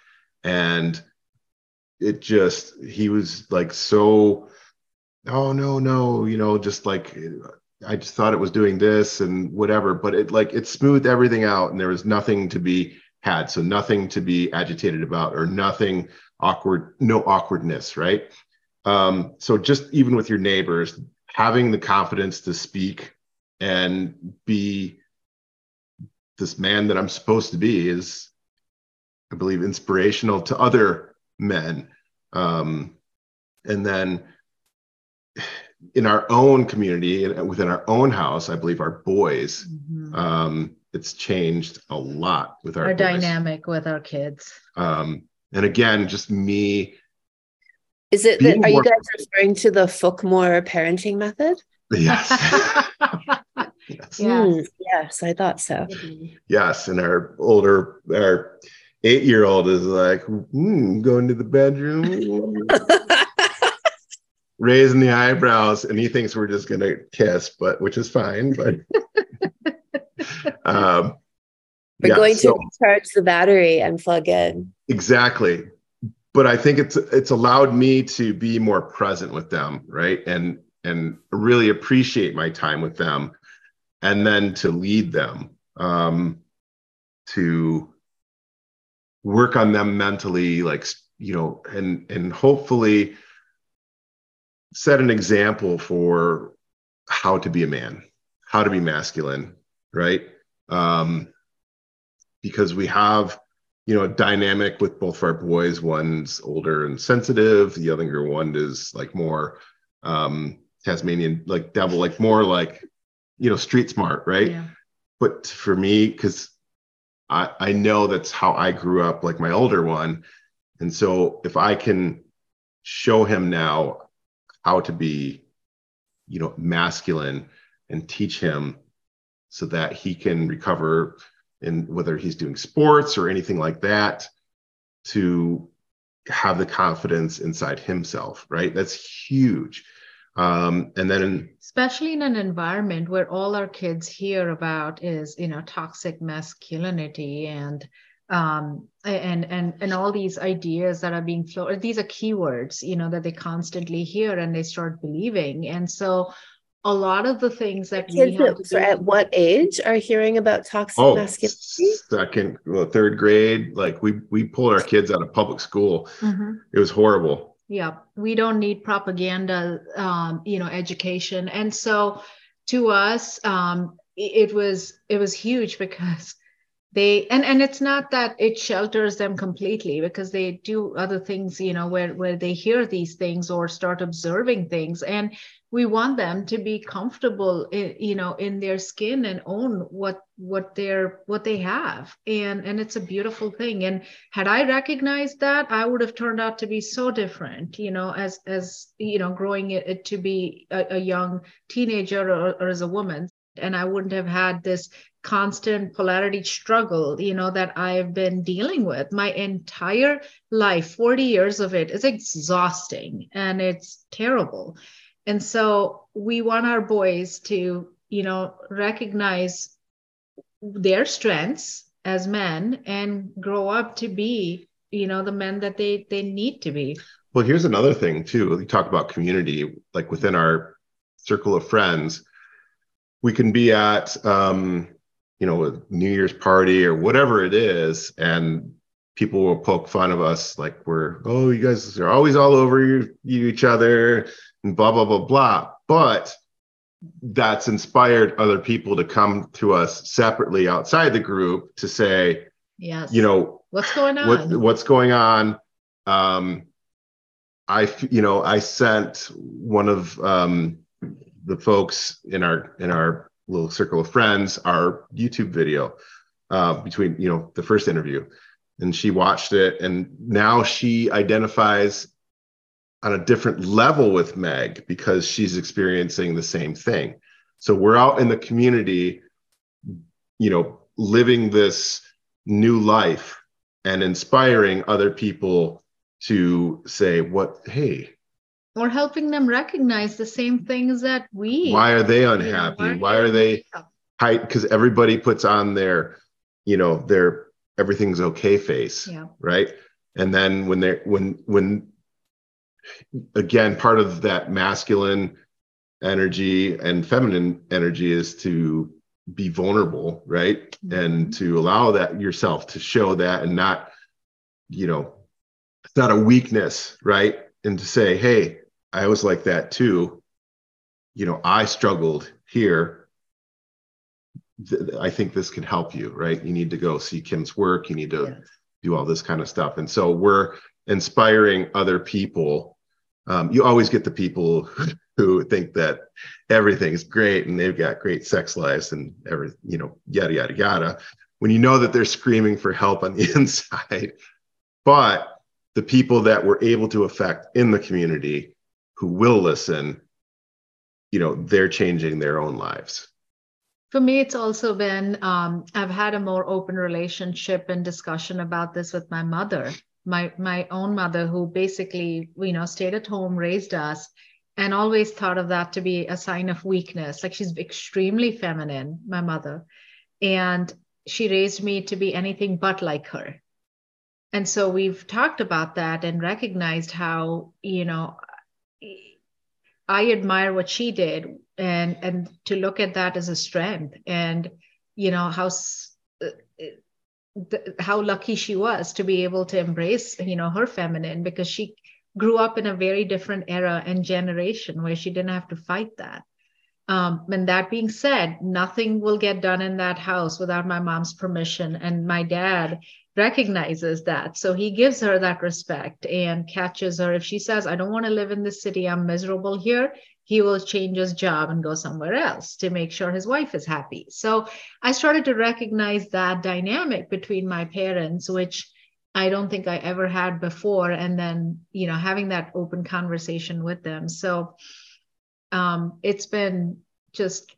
And it just, he was like so, oh, no, no, you know, just like, I just thought it was doing this and whatever, but it like, it smoothed everything out and there was nothing to be had. So nothing to be agitated about or nothing awkward, no awkwardness, right? Um, so just even with your neighbors, having the confidence to speak and be this man that I'm supposed to be is, I believe, inspirational to other men. Um, and then in our own community and within our own house, I believe our boys, mm-hmm. um, it's changed a lot with our, our dynamic with our kids. Um, and again, just me. Is it that, are you guys referring to the Fookmore parenting method? Yes. yes. Mm, yes, I thought so. Yes, and our older, our eight-year-old is like, mm, going to the bedroom. raising the eyebrows, and he thinks we're just gonna kiss, but which is fine. But um, we're yeah, going so, to recharge the battery and plug in. Exactly. But I think it's it's allowed me to be more present with them, right? And and really appreciate my time with them and then to lead them um, to work on them mentally like you know and and hopefully set an example for how to be a man how to be masculine right? Um because we have you know a dynamic with both of our boys. One's older and sensitive. The younger one is like more um tasmanian like devil like more like you know street smart right yeah. but for me because I, I know that's how I grew up, like my older one. And so if I can show him now how to be, you know, masculine and teach him so that he can recover in whether he's doing sports or anything like that to have the confidence inside himself, right? That's huge. Um, and then in, especially in an environment where all our kids hear about is you know toxic masculinity and um, and and and all these ideas that are being floated these are keywords you know that they constantly hear and they start believing. And so a lot of the things that kids we have do, at what age are hearing about toxic oh, masculinity? second well, third grade like we we pulled our kids out of public school. Mm-hmm. it was horrible yeah we don't need propaganda um, you know education. And so to us um, it, it was it was huge because they and and it's not that it shelters them completely because they do other things you know where where they hear these things or start observing things. And we want them to be comfortable in, you know in their skin and own what what they're what they have. And and it's a beautiful thing. And had i recognized that i would have turned out to be so different you know as as you know growing it, it to be a, a young teenager or, or as a woman. And i wouldn't have had this constant polarity struggle you know that i've been dealing with my entire life. 40 years of it is exhausting and it's terrible and so we want our boys to you know recognize their strengths as men and grow up to be you know the men that they they need to be. Well here's another thing too you talk about community like within our circle of friends. We can be at um you know a new year's party or whatever it is and people will poke fun of us like we're oh you guys are always all over you, you each other and blah blah blah blah. But that's inspired other people to come to us separately outside the group to say yes. you know what's going on? what, what's going on? Um i you know i sent one of um the folks in our in our little circle of friends our youtube video uh between you know the first interview. And she watched it and now she identifies on a different level with Meg because she's experiencing the same thing. So we're out in the community, you know, living this new life and inspiring other people to say, what, hey, or helping them recognize the same things that we why are they unhappy? You know, why, are they because everybody puts on their you know their everything's okay face yeah. right? And then when they're when when again, part of that masculine energy and feminine energy is to be vulnerable, right? Mm-hmm. And to allow that yourself to show that and not, you know, it's not a weakness, right? And to say, hey, I was like that too. You know, I struggled here. I think this can help you, right? You need to go see Kim's work. You need to do all this kind of stuff. And so we're inspiring other people um, you always get the people who think that everything's great and they've got great sex lives and every you know yada yada yada. When you know that they're screaming for help on the inside but the people that we're able to affect in the community who will listen you know they're changing their own lives. For me it's also been um, i've had a more open relationship and discussion about this with my mother my my own mother who basically you know stayed at home raised us and always thought of that to be a sign of weakness. Like she's extremely feminine, my mother. And she raised me to be anything but like her. And so we've talked about that and recognized how, you know, I admire what she did and and to look at that as a strength and you know how how lucky she was to be able to embrace you know her feminine because she grew up in a very different era and generation where she didn't have to fight that. Um, and that being said nothing will get done in that house without my mom's permission. And my dad recognizes that. So he gives her that respect and catches her. If she says i don't want to live in this city. I'm miserable here he will change his job and go somewhere else to make sure his wife is happy. So I started to recognize that dynamic between my parents, which I don't think I ever had before. And then, you know, having that open conversation with them. So um, it's been just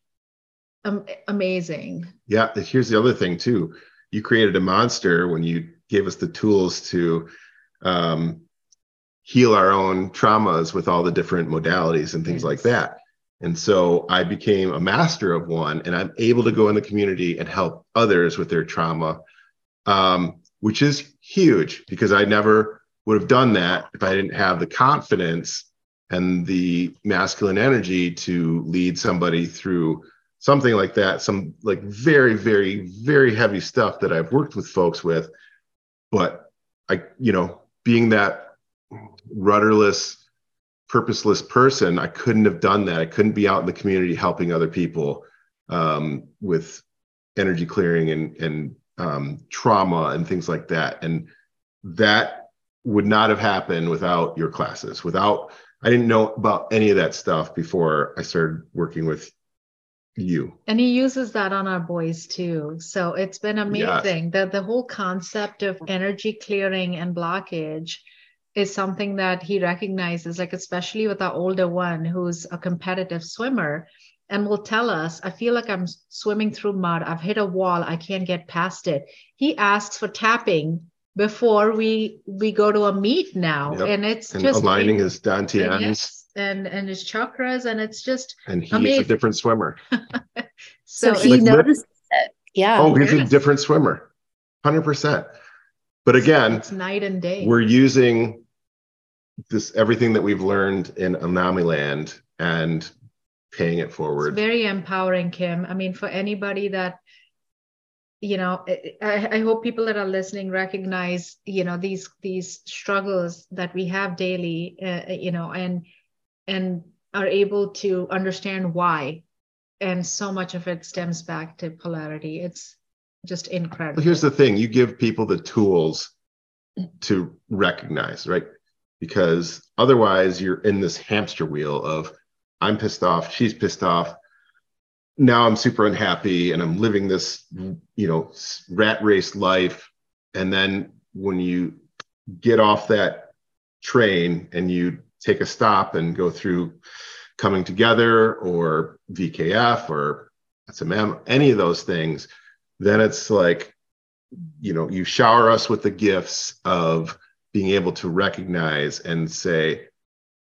um, amazing. Yeah. Here's the other thing, too. You created a monster when you gave us the tools to um, heal our own traumas with all the different modalities and things yes. like that. And so I became a master of one, and I'm able to go in the community and help others with their trauma, um, which is huge because I never would have done that if I didn't have the confidence and the masculine energy to lead somebody through something like that, some like very, very, very heavy stuff that I've worked with folks with. But I, you know, being that rudderless, purposeless person, I couldn't have done that. I couldn't be out in the community helping other people um, with energy clearing and and um, trauma and things like that. And that would not have happened without your classes. Without I didn't know about any of that stuff before I started working with you. And he uses that on our boys too. So it's been amazing. Yes. The the whole concept of energy clearing and blockage is something that he recognizes, like especially with our older one who's a competitive swimmer and will tell us, I feel like I'm swimming through mud. I've hit a wall. I can't get past it. He asks for tapping before we we go to a meet now. Yep. And it's and just aligning his dantians. Yes, and and his chakras. And it's just and he's amazing. a different swimmer. so, so he like, noticed it. Yeah. Oh, he's yes. a different swimmer. Hundred percent. But again, it's night and day. We're using this everything that we've learned in Anami Land and paying it forward. It's very empowering, Kim. I mean, for anybody that you know I, I hope people that are listening recognize you know these these struggles that we have daily uh, you know and and are able to understand why. And so much of it stems back to polarity. It's just incredible. Well, here's the thing. You give people the tools to recognize right because otherwise you're in this hamster wheel of I'm pissed off, she's pissed off. Now I'm super unhappy and I'm living this, you know, rat race life. And then when you get off that train and you take a stop and go through coming together or VKF or SMM, any of those things, then it's like, you know, you shower us with the gifts of being able to recognize and say,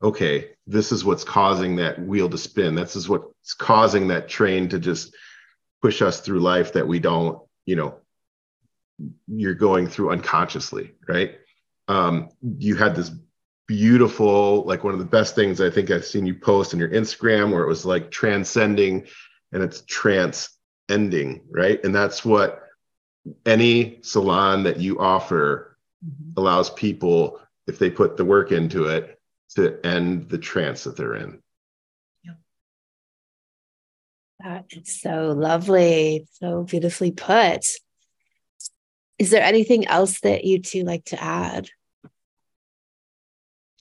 okay, this is what's causing that wheel to spin. This is what's causing that train to just push us through life that we don't, you know, you're going through unconsciously, right? Um, you had this beautiful, like one of the best things I think I've seen you post on your Instagram where it was like transcending and it's trans ending, right? And that's what Anami salon that you offer mm-hmm. allows people, if they put the work into it, to end the trance that they're in. Yep. That is so lovely, so beautifully put. Is there anything else that you two like to add?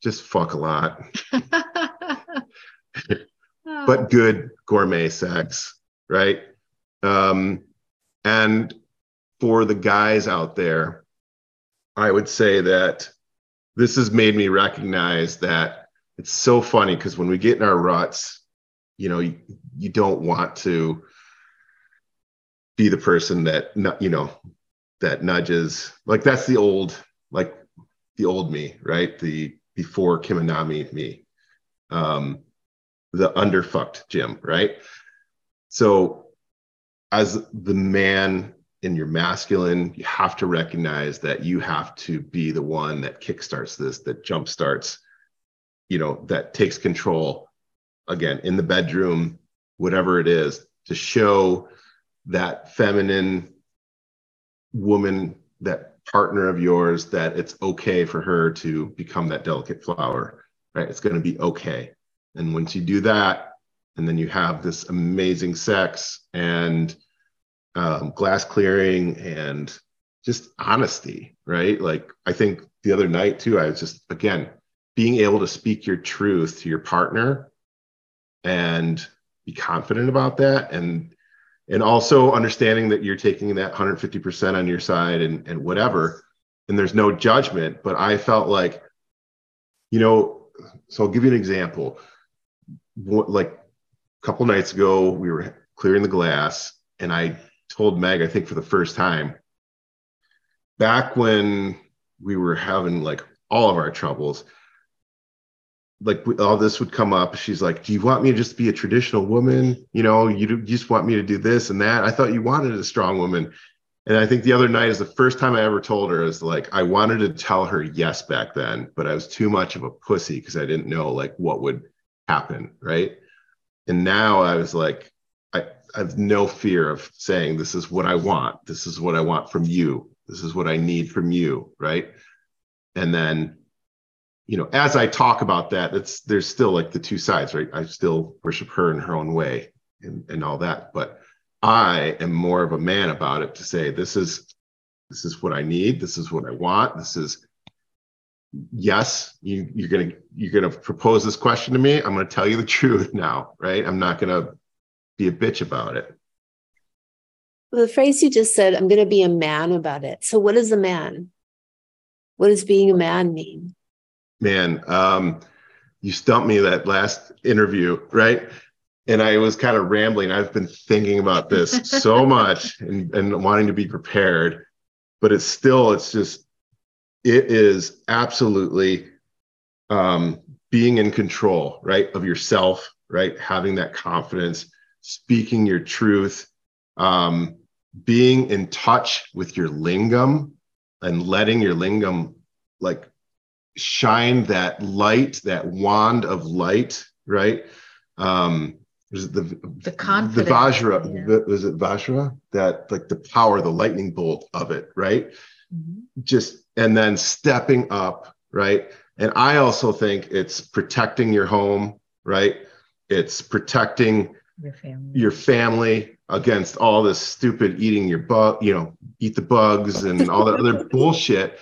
Just fuck a lot. but good gourmet sex, right? Um, and for the guys out there I would say that this has made me recognize that it's so funny because when we get in our ruts, you know, you, you don't want to be the person that, you know, that nudges. Like that's the old, like the old me, right? The before Kim Anami me. Um, the underfucked Jim, right? So as the man in your masculine, you have to recognize that you have to be the one that kickstarts this, that jumpstarts, you know, that takes control again in the bedroom, whatever it is, to show that feminine woman, that partner of yours, that it's okay for her to become that delicate flower, right? It's going to be okay. And once you do that, and then you have this amazing sex and um, glass clearing and just honesty, right? Like I think the other night too, I was just again being able to speak your truth to your partner and be confident about that and and also understanding that you're taking that 150% on your side and and whatever and there's no judgment but i felt like you know so i'll give you an example like a couple nights ago we were clearing the glass and i told meg i think for the first time back when we were having like all of our troubles like all this would come up. She's like do you want me to just be a traditional woman? You know you, you just want me to do this and that. I thought you wanted a strong woman. And i think the other night is the first time i ever told her is like i wanted to tell her yes back then but i was too much of a pussy because i didn't know like what would happen right? And now i was like I, have no fear of saying this is what i want this is what i want from you this is what i need from you right and then you know, as I talk about that, it's there's still like the two sides, right? I still worship her in her own way and, and all that. But I am more of a man about it to say this is this is what I need, this is what I want, this is yes, you you're gonna you're gonna propose this question to me. I'm gonna tell you the truth now, right? I'm not gonna be a bitch about it. Well, the phrase you just said, I'm gonna be a man about it. So what is a man? What does being a man mean? man, um, you stumped me that last interview, right? And I was kind of rambling. I've been thinking about this so much and, and wanting to be prepared, but it's still, it's just, it is absolutely um, being in control, right, of yourself, right? Having that confidence, speaking your truth, um, being in touch with your lingam and letting your lingam like shine that light, that wand of light, right? Um, was it the the confidence, the Vajra? Yeah. The, was it Vajra? That like the power, the lightning bolt of it, right? Mm-hmm. Just and then stepping up, right? And I also think it's protecting your home, right? It's protecting your family, your family against all this stupid eating your bug, you know, eat the bugs and all that other bullshit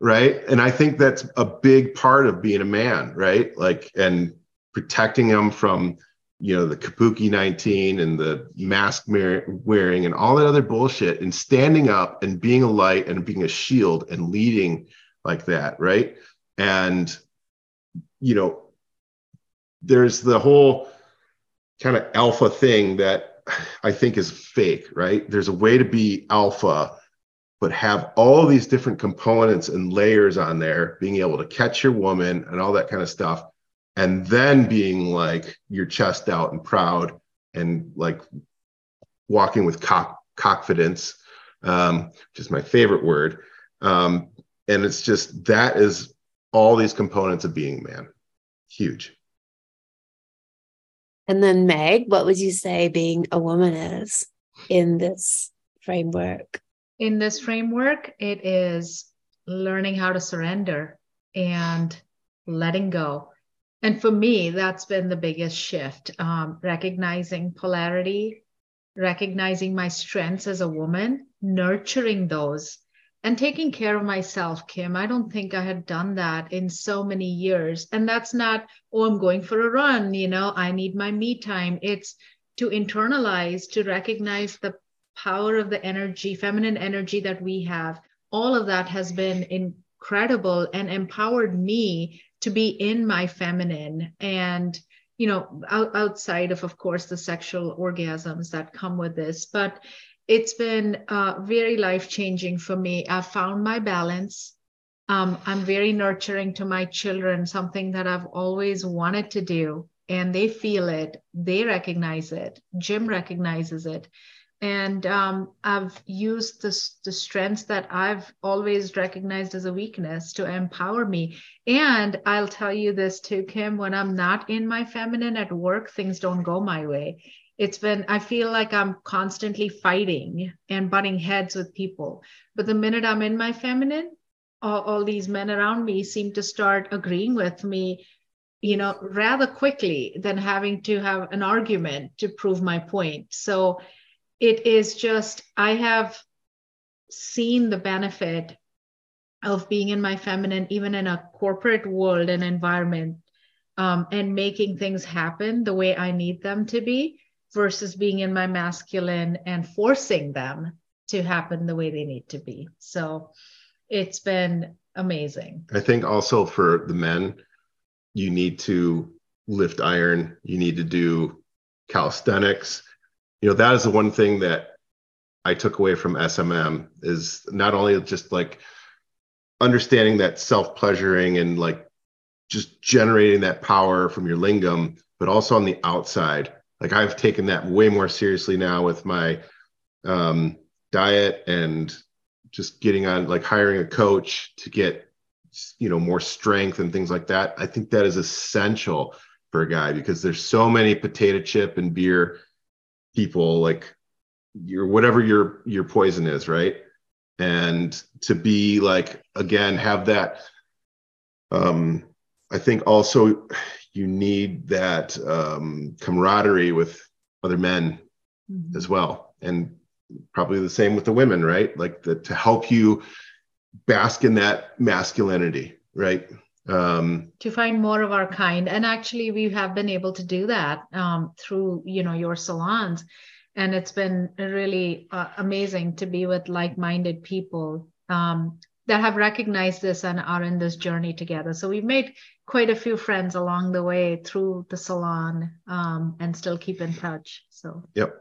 right? And i think that's a big part of being a man right? Like and protecting them from you know the kabuki 19 and the mask wearing and all that other bullshit and standing up and being a light and being a shield and leading like that right? And you know there's the whole kind of alpha thing that i think is fake right there's a way to be alpha but have all these different components and layers on there, being able to catch your woman and all that kind of stuff, and then being like your chest out and proud and like walking with cock confidence, um, which is my favorite word. Um, and it's just that is all these components of being man. Huge. And then Meg, what would you say being a woman is in this framework? in this framework, it is learning how to surrender and letting go. And for me, that's been the biggest shift um, recognizing polarity, recognizing my strengths as a woman, nurturing those, and taking care of myself, Kim. I don't think I had done that in so many years. And that's not, oh, I'm going for a run, you know, I need my me time. It's to internalize, to recognize the power of the energy, feminine energy that we have, all of that has been incredible and empowered me to be in my feminine and you know out, outside of of course the sexual orgasms that come with this but it's been uh, very life changing for me. I've found my balance. Um, i'm very nurturing to my children something that i've always wanted to do and they feel it. They recognize it. Jim recognizes it. And um, i've used this, the strengths that i've always recognized as a weakness to empower me. And i'll tell you this too kim when i'm not in my feminine at work things don't go my way it's been i feel like i'm constantly fighting and butting heads with people. But the minute i'm in my feminine all, all these men around me seem to start agreeing with me you know rather quickly than having to have an argument to prove my point. So it is just i have seen the benefit of being in my feminine even in a corporate world and environment um, and making things happen the way i need them to be versus being in my masculine and forcing them to happen the way they need to be. So it's been amazing. I think also for the men you need to lift iron. You need to do calisthenics. You know that is the one thing that i took away from smm is not only just like understanding that self pleasuring and like just generating that power from your lingam but also on the outside like i've taken that way more seriously now with my um, diet and just getting on like hiring a coach to get you know more strength and things like that. I think that is essential for a guy because there's so many potato chip and beer people like your whatever your your poison is right? And to be like again have that um i think also you need that um camaraderie with other men mm-hmm. as well. And probably the same with the women right? Like the, to help you bask in that masculinity right? Um, to find more of our kind. And actually we have been able to do that um, through you know your salons. And it's been really uh, amazing to be with like-minded people um, that have recognized this and are in this journey together. So we've made quite a few friends along the way through the salon um, and still keep in touch so yep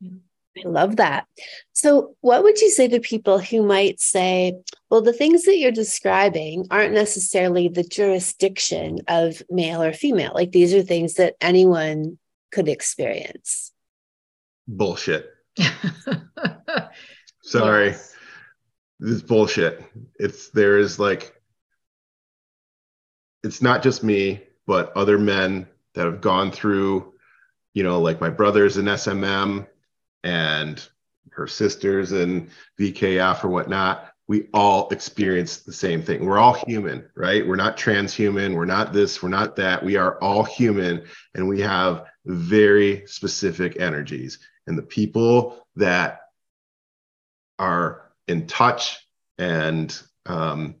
yeah. I love that. So, what would you say to people who might say, well, the things that you're describing aren't necessarily the jurisdiction of male or female? Like, these are things that anyone could experience. Bullshit. Sorry. Yes. This is bullshit. It's there is like, it's not just me, but other men that have gone through, you know, like my brothers in SMM and her sisters and VKF or whatnot, we all experience the same thing. We're all human, right? We're not transhuman. We're not this. We're not that. We are all human and we have very specific energies. And the people that are in touch and um,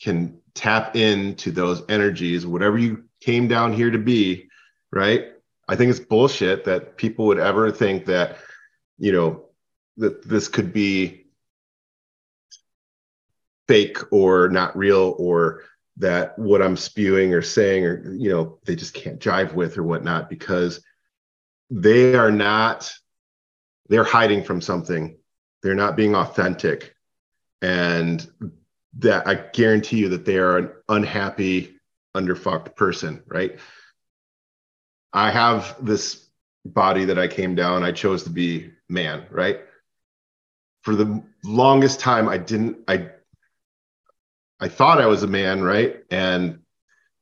can tap into those energies, whatever you came down here to be, right? I think it's bullshit that people would ever think that you know that this could be fake or not real or that what i'm spewing or saying or you know they just can't jive with or whatnot because they are not they're hiding from something they're not being authentic and that i guarantee you that they are an unhappy underfucked person right i have this body that i came down i chose to be man, right? For the longest time, I didn't, I, I thought I was a man, right? And,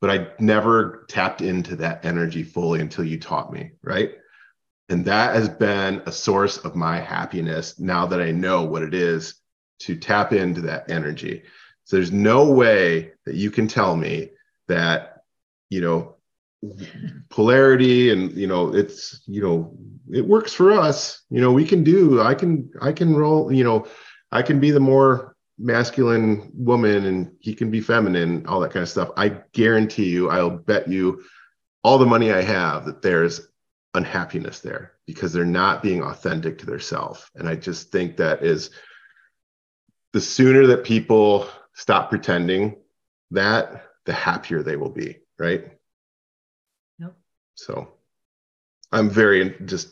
but I never tapped into that energy fully until you taught me, right? And that has been a source of my happiness now that I know what it is to tap into that energy. So there's no way that you can tell me that, you know, polarity and you know it's you know it works for us. You know we can do i can i can roll you know i can be the more masculine woman and he can be feminine all that kind of stuff. I guarantee you i'll bet you all the money i have that there's unhappiness there because they're not being authentic to their self. And i just think that is the sooner that people stop pretending that the happier they will be right? So I'm very just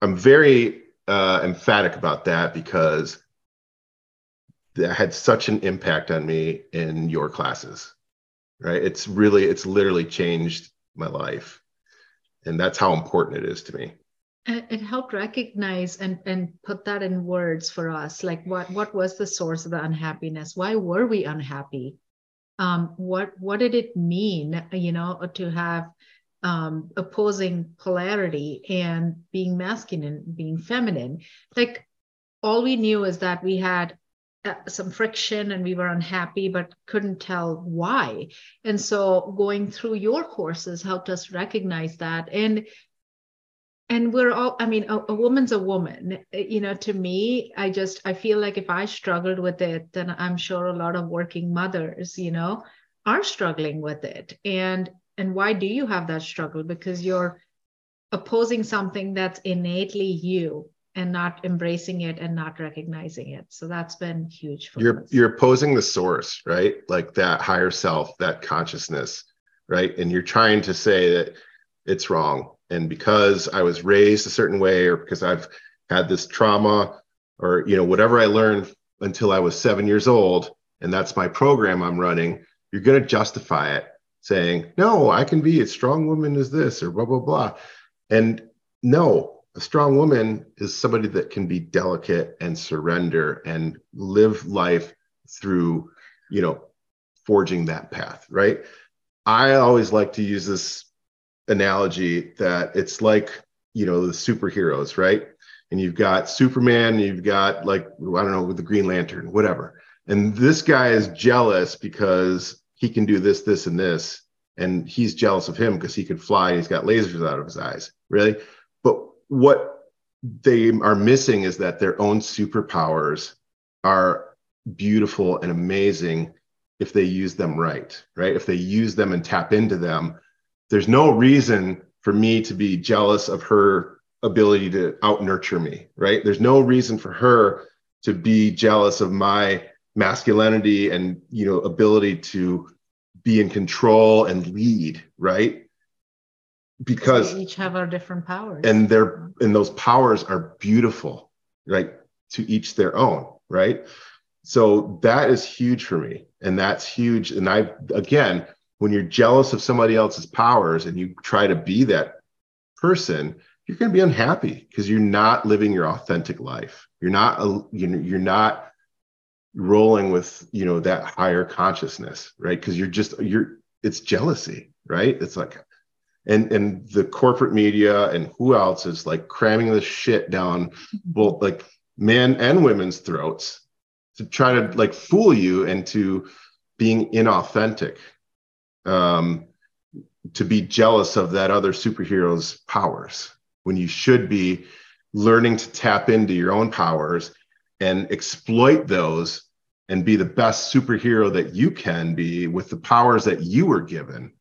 I'm very uh, emphatic about that because that had such an impact on me in your classes. right? It's really it's literally changed my life. And that's how important it is to me it helped recognize and and put that in words for us like what what was the source of the unhappiness? Why were we unhappy? Um, what what did it mean you know to have um, opposing polarity and being masculine being feminine? Like all we knew is that we had uh, some friction and we were unhappy but couldn't tell why. And so going through your courses helped us recognize that. And and we're all i mean a, a, woman's a woman. Eh, you know to me i just i feel like if i struggled with it then i'm sure a lot of working mothers you know are struggling with it. And and why do you have that struggle? Because you're opposing something that's innately you and not embracing it and not recognizing it. So that's been huge for you're us. you're opposing the source right? Like that higher self that consciousness right? And you're trying to say that it's wrong and because i was raised a certain way or because i've had this trauma or you know whatever i learned until i was seven years old and that's my program i'm running you're going to justify it saying no i can be a strong woman is this or blah blah blah. And no a strong woman is somebody that can be delicate and surrender and live life through you know forging that path right? I always like to use this analogy that it's like you know the superheroes right? And you've got superman you've got like i don't know with the green lantern whatever. And this guy is jealous because he can do this this and this and he's jealous of him because he can fly and he's got lasers out of his eyes really? But what they are missing is that their own superpowers are beautiful and amazing if they use them right right? If they use them and tap into them there's no reason for me to be jealous of her ability to out nurture me, right? There's no reason for her to be jealous of my masculinity and you know ability to be in control and lead, right? Because we each have our different powers. And they're and those powers are beautiful, right? To each their own, right? So that is huge for me. And that's huge. And I again when you're jealous of somebody else's powers and you try to be that person you're going to be unhappy because you're not living your authentic life. You're not uh, you're not rolling with you know that higher consciousness right? Because you're just you're it's jealousy right? It's like and and the corporate media and who else is like cramming this shit down both like men and women's throats to try to like fool you into being inauthentic um, to be jealous of that other superhero's powers when you should be learning to tap into your own powers and exploit those and be the best superhero that you can be with the powers that you were given.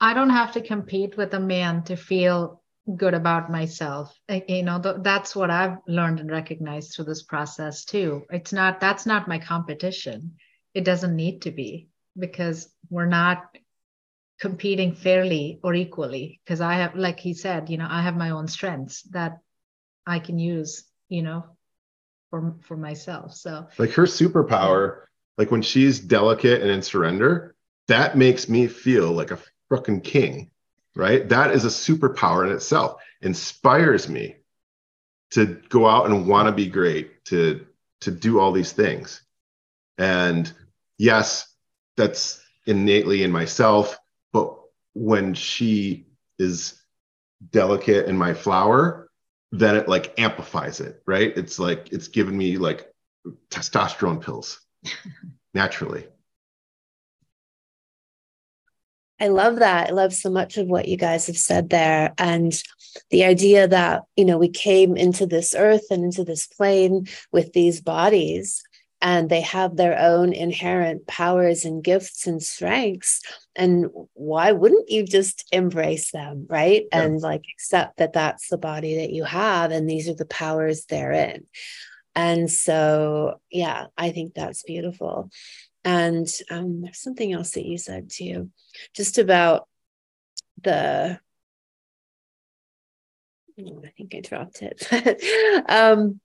I don't have to compete with a man to feel good about myself. You know, that's what I've learned and recognized through this process too. It's not, that's not my competition. It doesn't need to be because we're not competing fairly or equally. Because i have like he said you know i have my own strengths that i can use you know for for myself. So like her superpower like when she's delicate and in surrender that makes me feel like a fucking king right? That is a superpower in itself. Inspires me to go out and want to be great to to do all these things. And yes that's innately in myself but when she is delicate in my flower then it like amplifies it right it's like it's given me like testosterone pills naturally I love that. I love so much of what you guys have said there. And the idea that, you know, we came into this earth and into this plane with these bodies and they have their own inherent powers and gifts and strengths and why wouldn't you just embrace them right? Yeah. and like accept that that's the body that you have and these are the powers therein. And so yeah i think that's beautiful. And um, there's something else that you said too just about the i think i dropped it. Um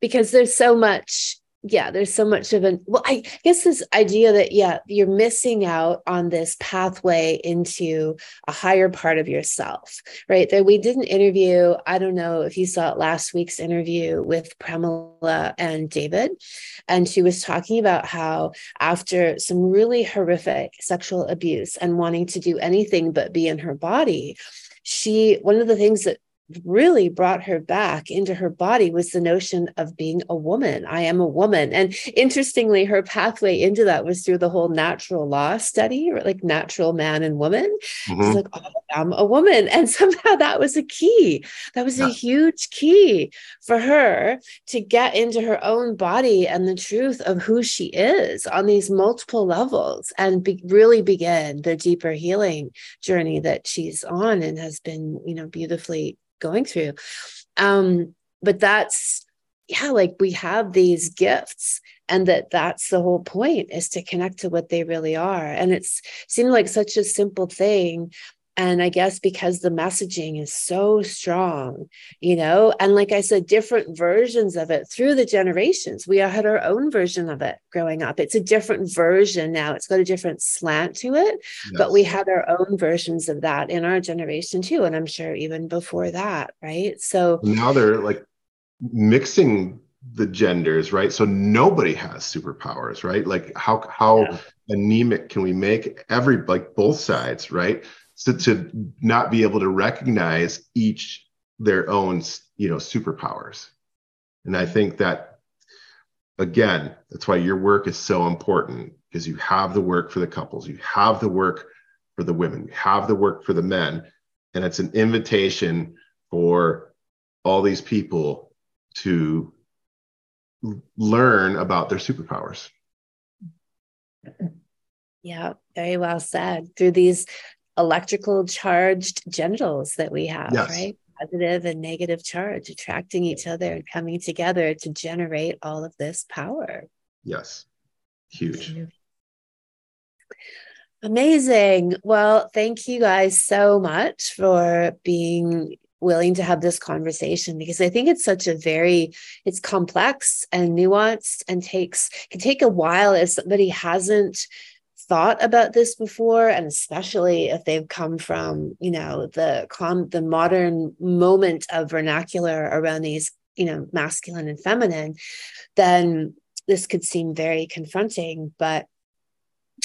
because there's so much yeah there's so much of an well i guess this idea that yeah you're missing out on this pathway into a higher part of yourself right? That we did an interview i don't know if you saw it last week's interview with pramila and david and she was talking about how after some really horrific sexual abuse and wanting to do anything but be in her body she one of the things that really brought her back into her body was the notion of being a woman. I am a woman. And interestingly, her pathway into that was through the whole natural law study, like natural man and woman. Mm-hmm. She's like, oh, I'm a woman. And somehow that was a key. That was yeah. a huge key for her to get into her own body and the truth of who she is on these multiple levels and be- really begin the deeper healing journey that she's on and has been, you know, beautifully going through. Um but that's yeah like we have these gifts and that that's the whole point is to connect to what they really are. And it's seemed like such a simple thing and i guess because the messaging is so strong you know and like i said different versions of it through the generations. We had our own version of it growing up. It's a different version now. It's got a different slant to it yes. but we had our own versions of that in our generation too and i'm sure even before that right? So now they're like mixing the genders right? So nobody has superpowers right? Like how how yeah. anemic can we make every like both sides right to, to not be able to recognize each their own you know superpowers. And i think that again that's why your work is so important because you have the work for the couples you have the work for the women you have the work for the men. And it's an invitation for all these people to learn about their superpowers. Yeah very well said. Through these electrical charged genitals that we have, yes. right? Positive and negative charge attracting each other and coming together to generate all of this power. Yes. Huge. Amazing. Well, thank you guys so much for being willing to have this conversation because I think it's such a very it's complex and nuanced and takes can take a while if somebody hasn't thought about this before and especially if they've come from you know the com the modern moment of vernacular around these you know masculine and feminine then this could seem very confronting but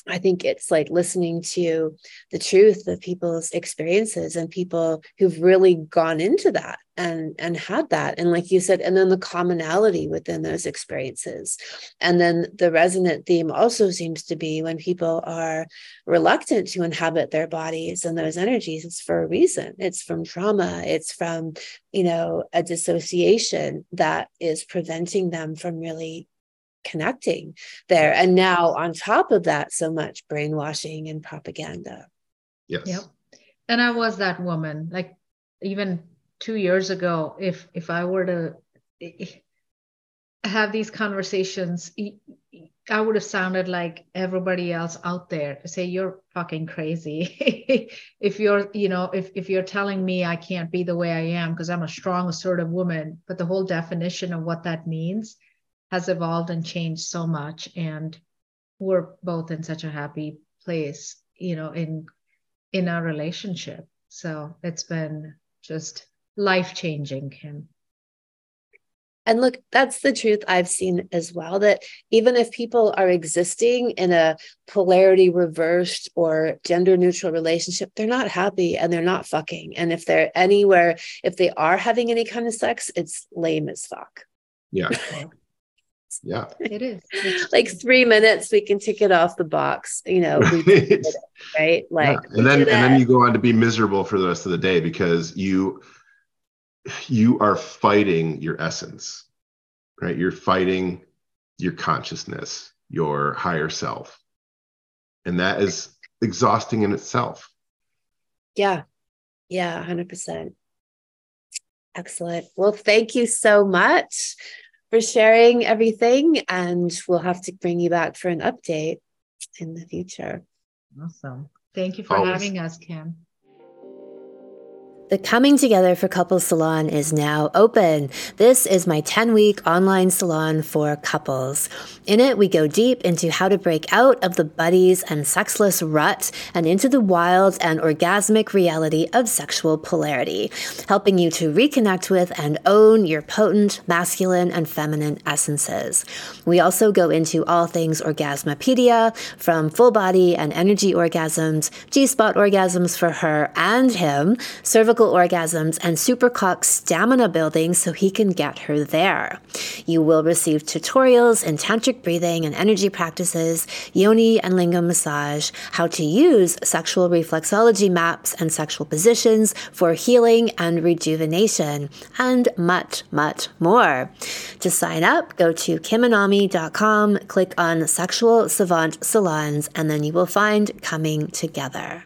I think it's like listening to the truth of people's experiences and people who've really gone into that and and had that. And like you said and then the commonality within those experiences. And then the resonant theme also seems to be when people are reluctant to inhabit their bodies and those energies it's for a reason. It's from trauma. It's from you know a dissociation that is preventing them from really connecting there. And now, on top of that, so much brainwashing and propaganda. Yes. Yep. And I was that woman. Like even two years ago, if if I were to eh, eh, have these conversations, I would have sounded like everybody else out there. Say you're fucking crazy. if you're, you know, if if you're telling me I can't be the way I am because I'm a strong, assertive woman, but the whole definition of what that means has evolved and changed so much and we're both in such a happy place you know in in our relationship so it's been just life changing kim and look, that's the truth I've seen as well that even if people are existing in a polarity reversed or gender neutral relationship, they're not happy and they're not fucking. And if they're anywhere, if they are having any kind of sex, it's lame as fuck. Yeah. Yeah. It is. like three minutes, we can tick it off the box. You know, it, right? Like, yeah. and then and then you go on to be miserable for the rest of the day because you you are fighting your essence, right? You're fighting your consciousness, your higher self, and that is exhausting in itself. Yeah, yeah, hundred percent. Excellent. Well, thank you so much for sharing everything. And we'll have to bring you back for an update in the future. Awesome. Thank you for Always. having us, Kim. The Coming Together for Couples Salon is now open. This is my 10 week online salon for couples. In it, we go deep into how to break out of the buddies and sexless rut and into the wild and orgasmic reality of sexual polarity, helping you to reconnect with and own your potent masculine and feminine essences. We also go into all things Orgasmopedia, from full body and energy orgasms, G spot orgasms for her and him, cervical orgasms and supercock stamina building so he can get her there. You will receive tutorials in tantric breathing and energy practices, yoni and lingam massage, how to use sexual reflexology maps and sexual positions for healing and rejuvenation, and much, much more. To sign up, go to kimanami.com, click on Sexual Savant Salons, and then you will find Coming Together.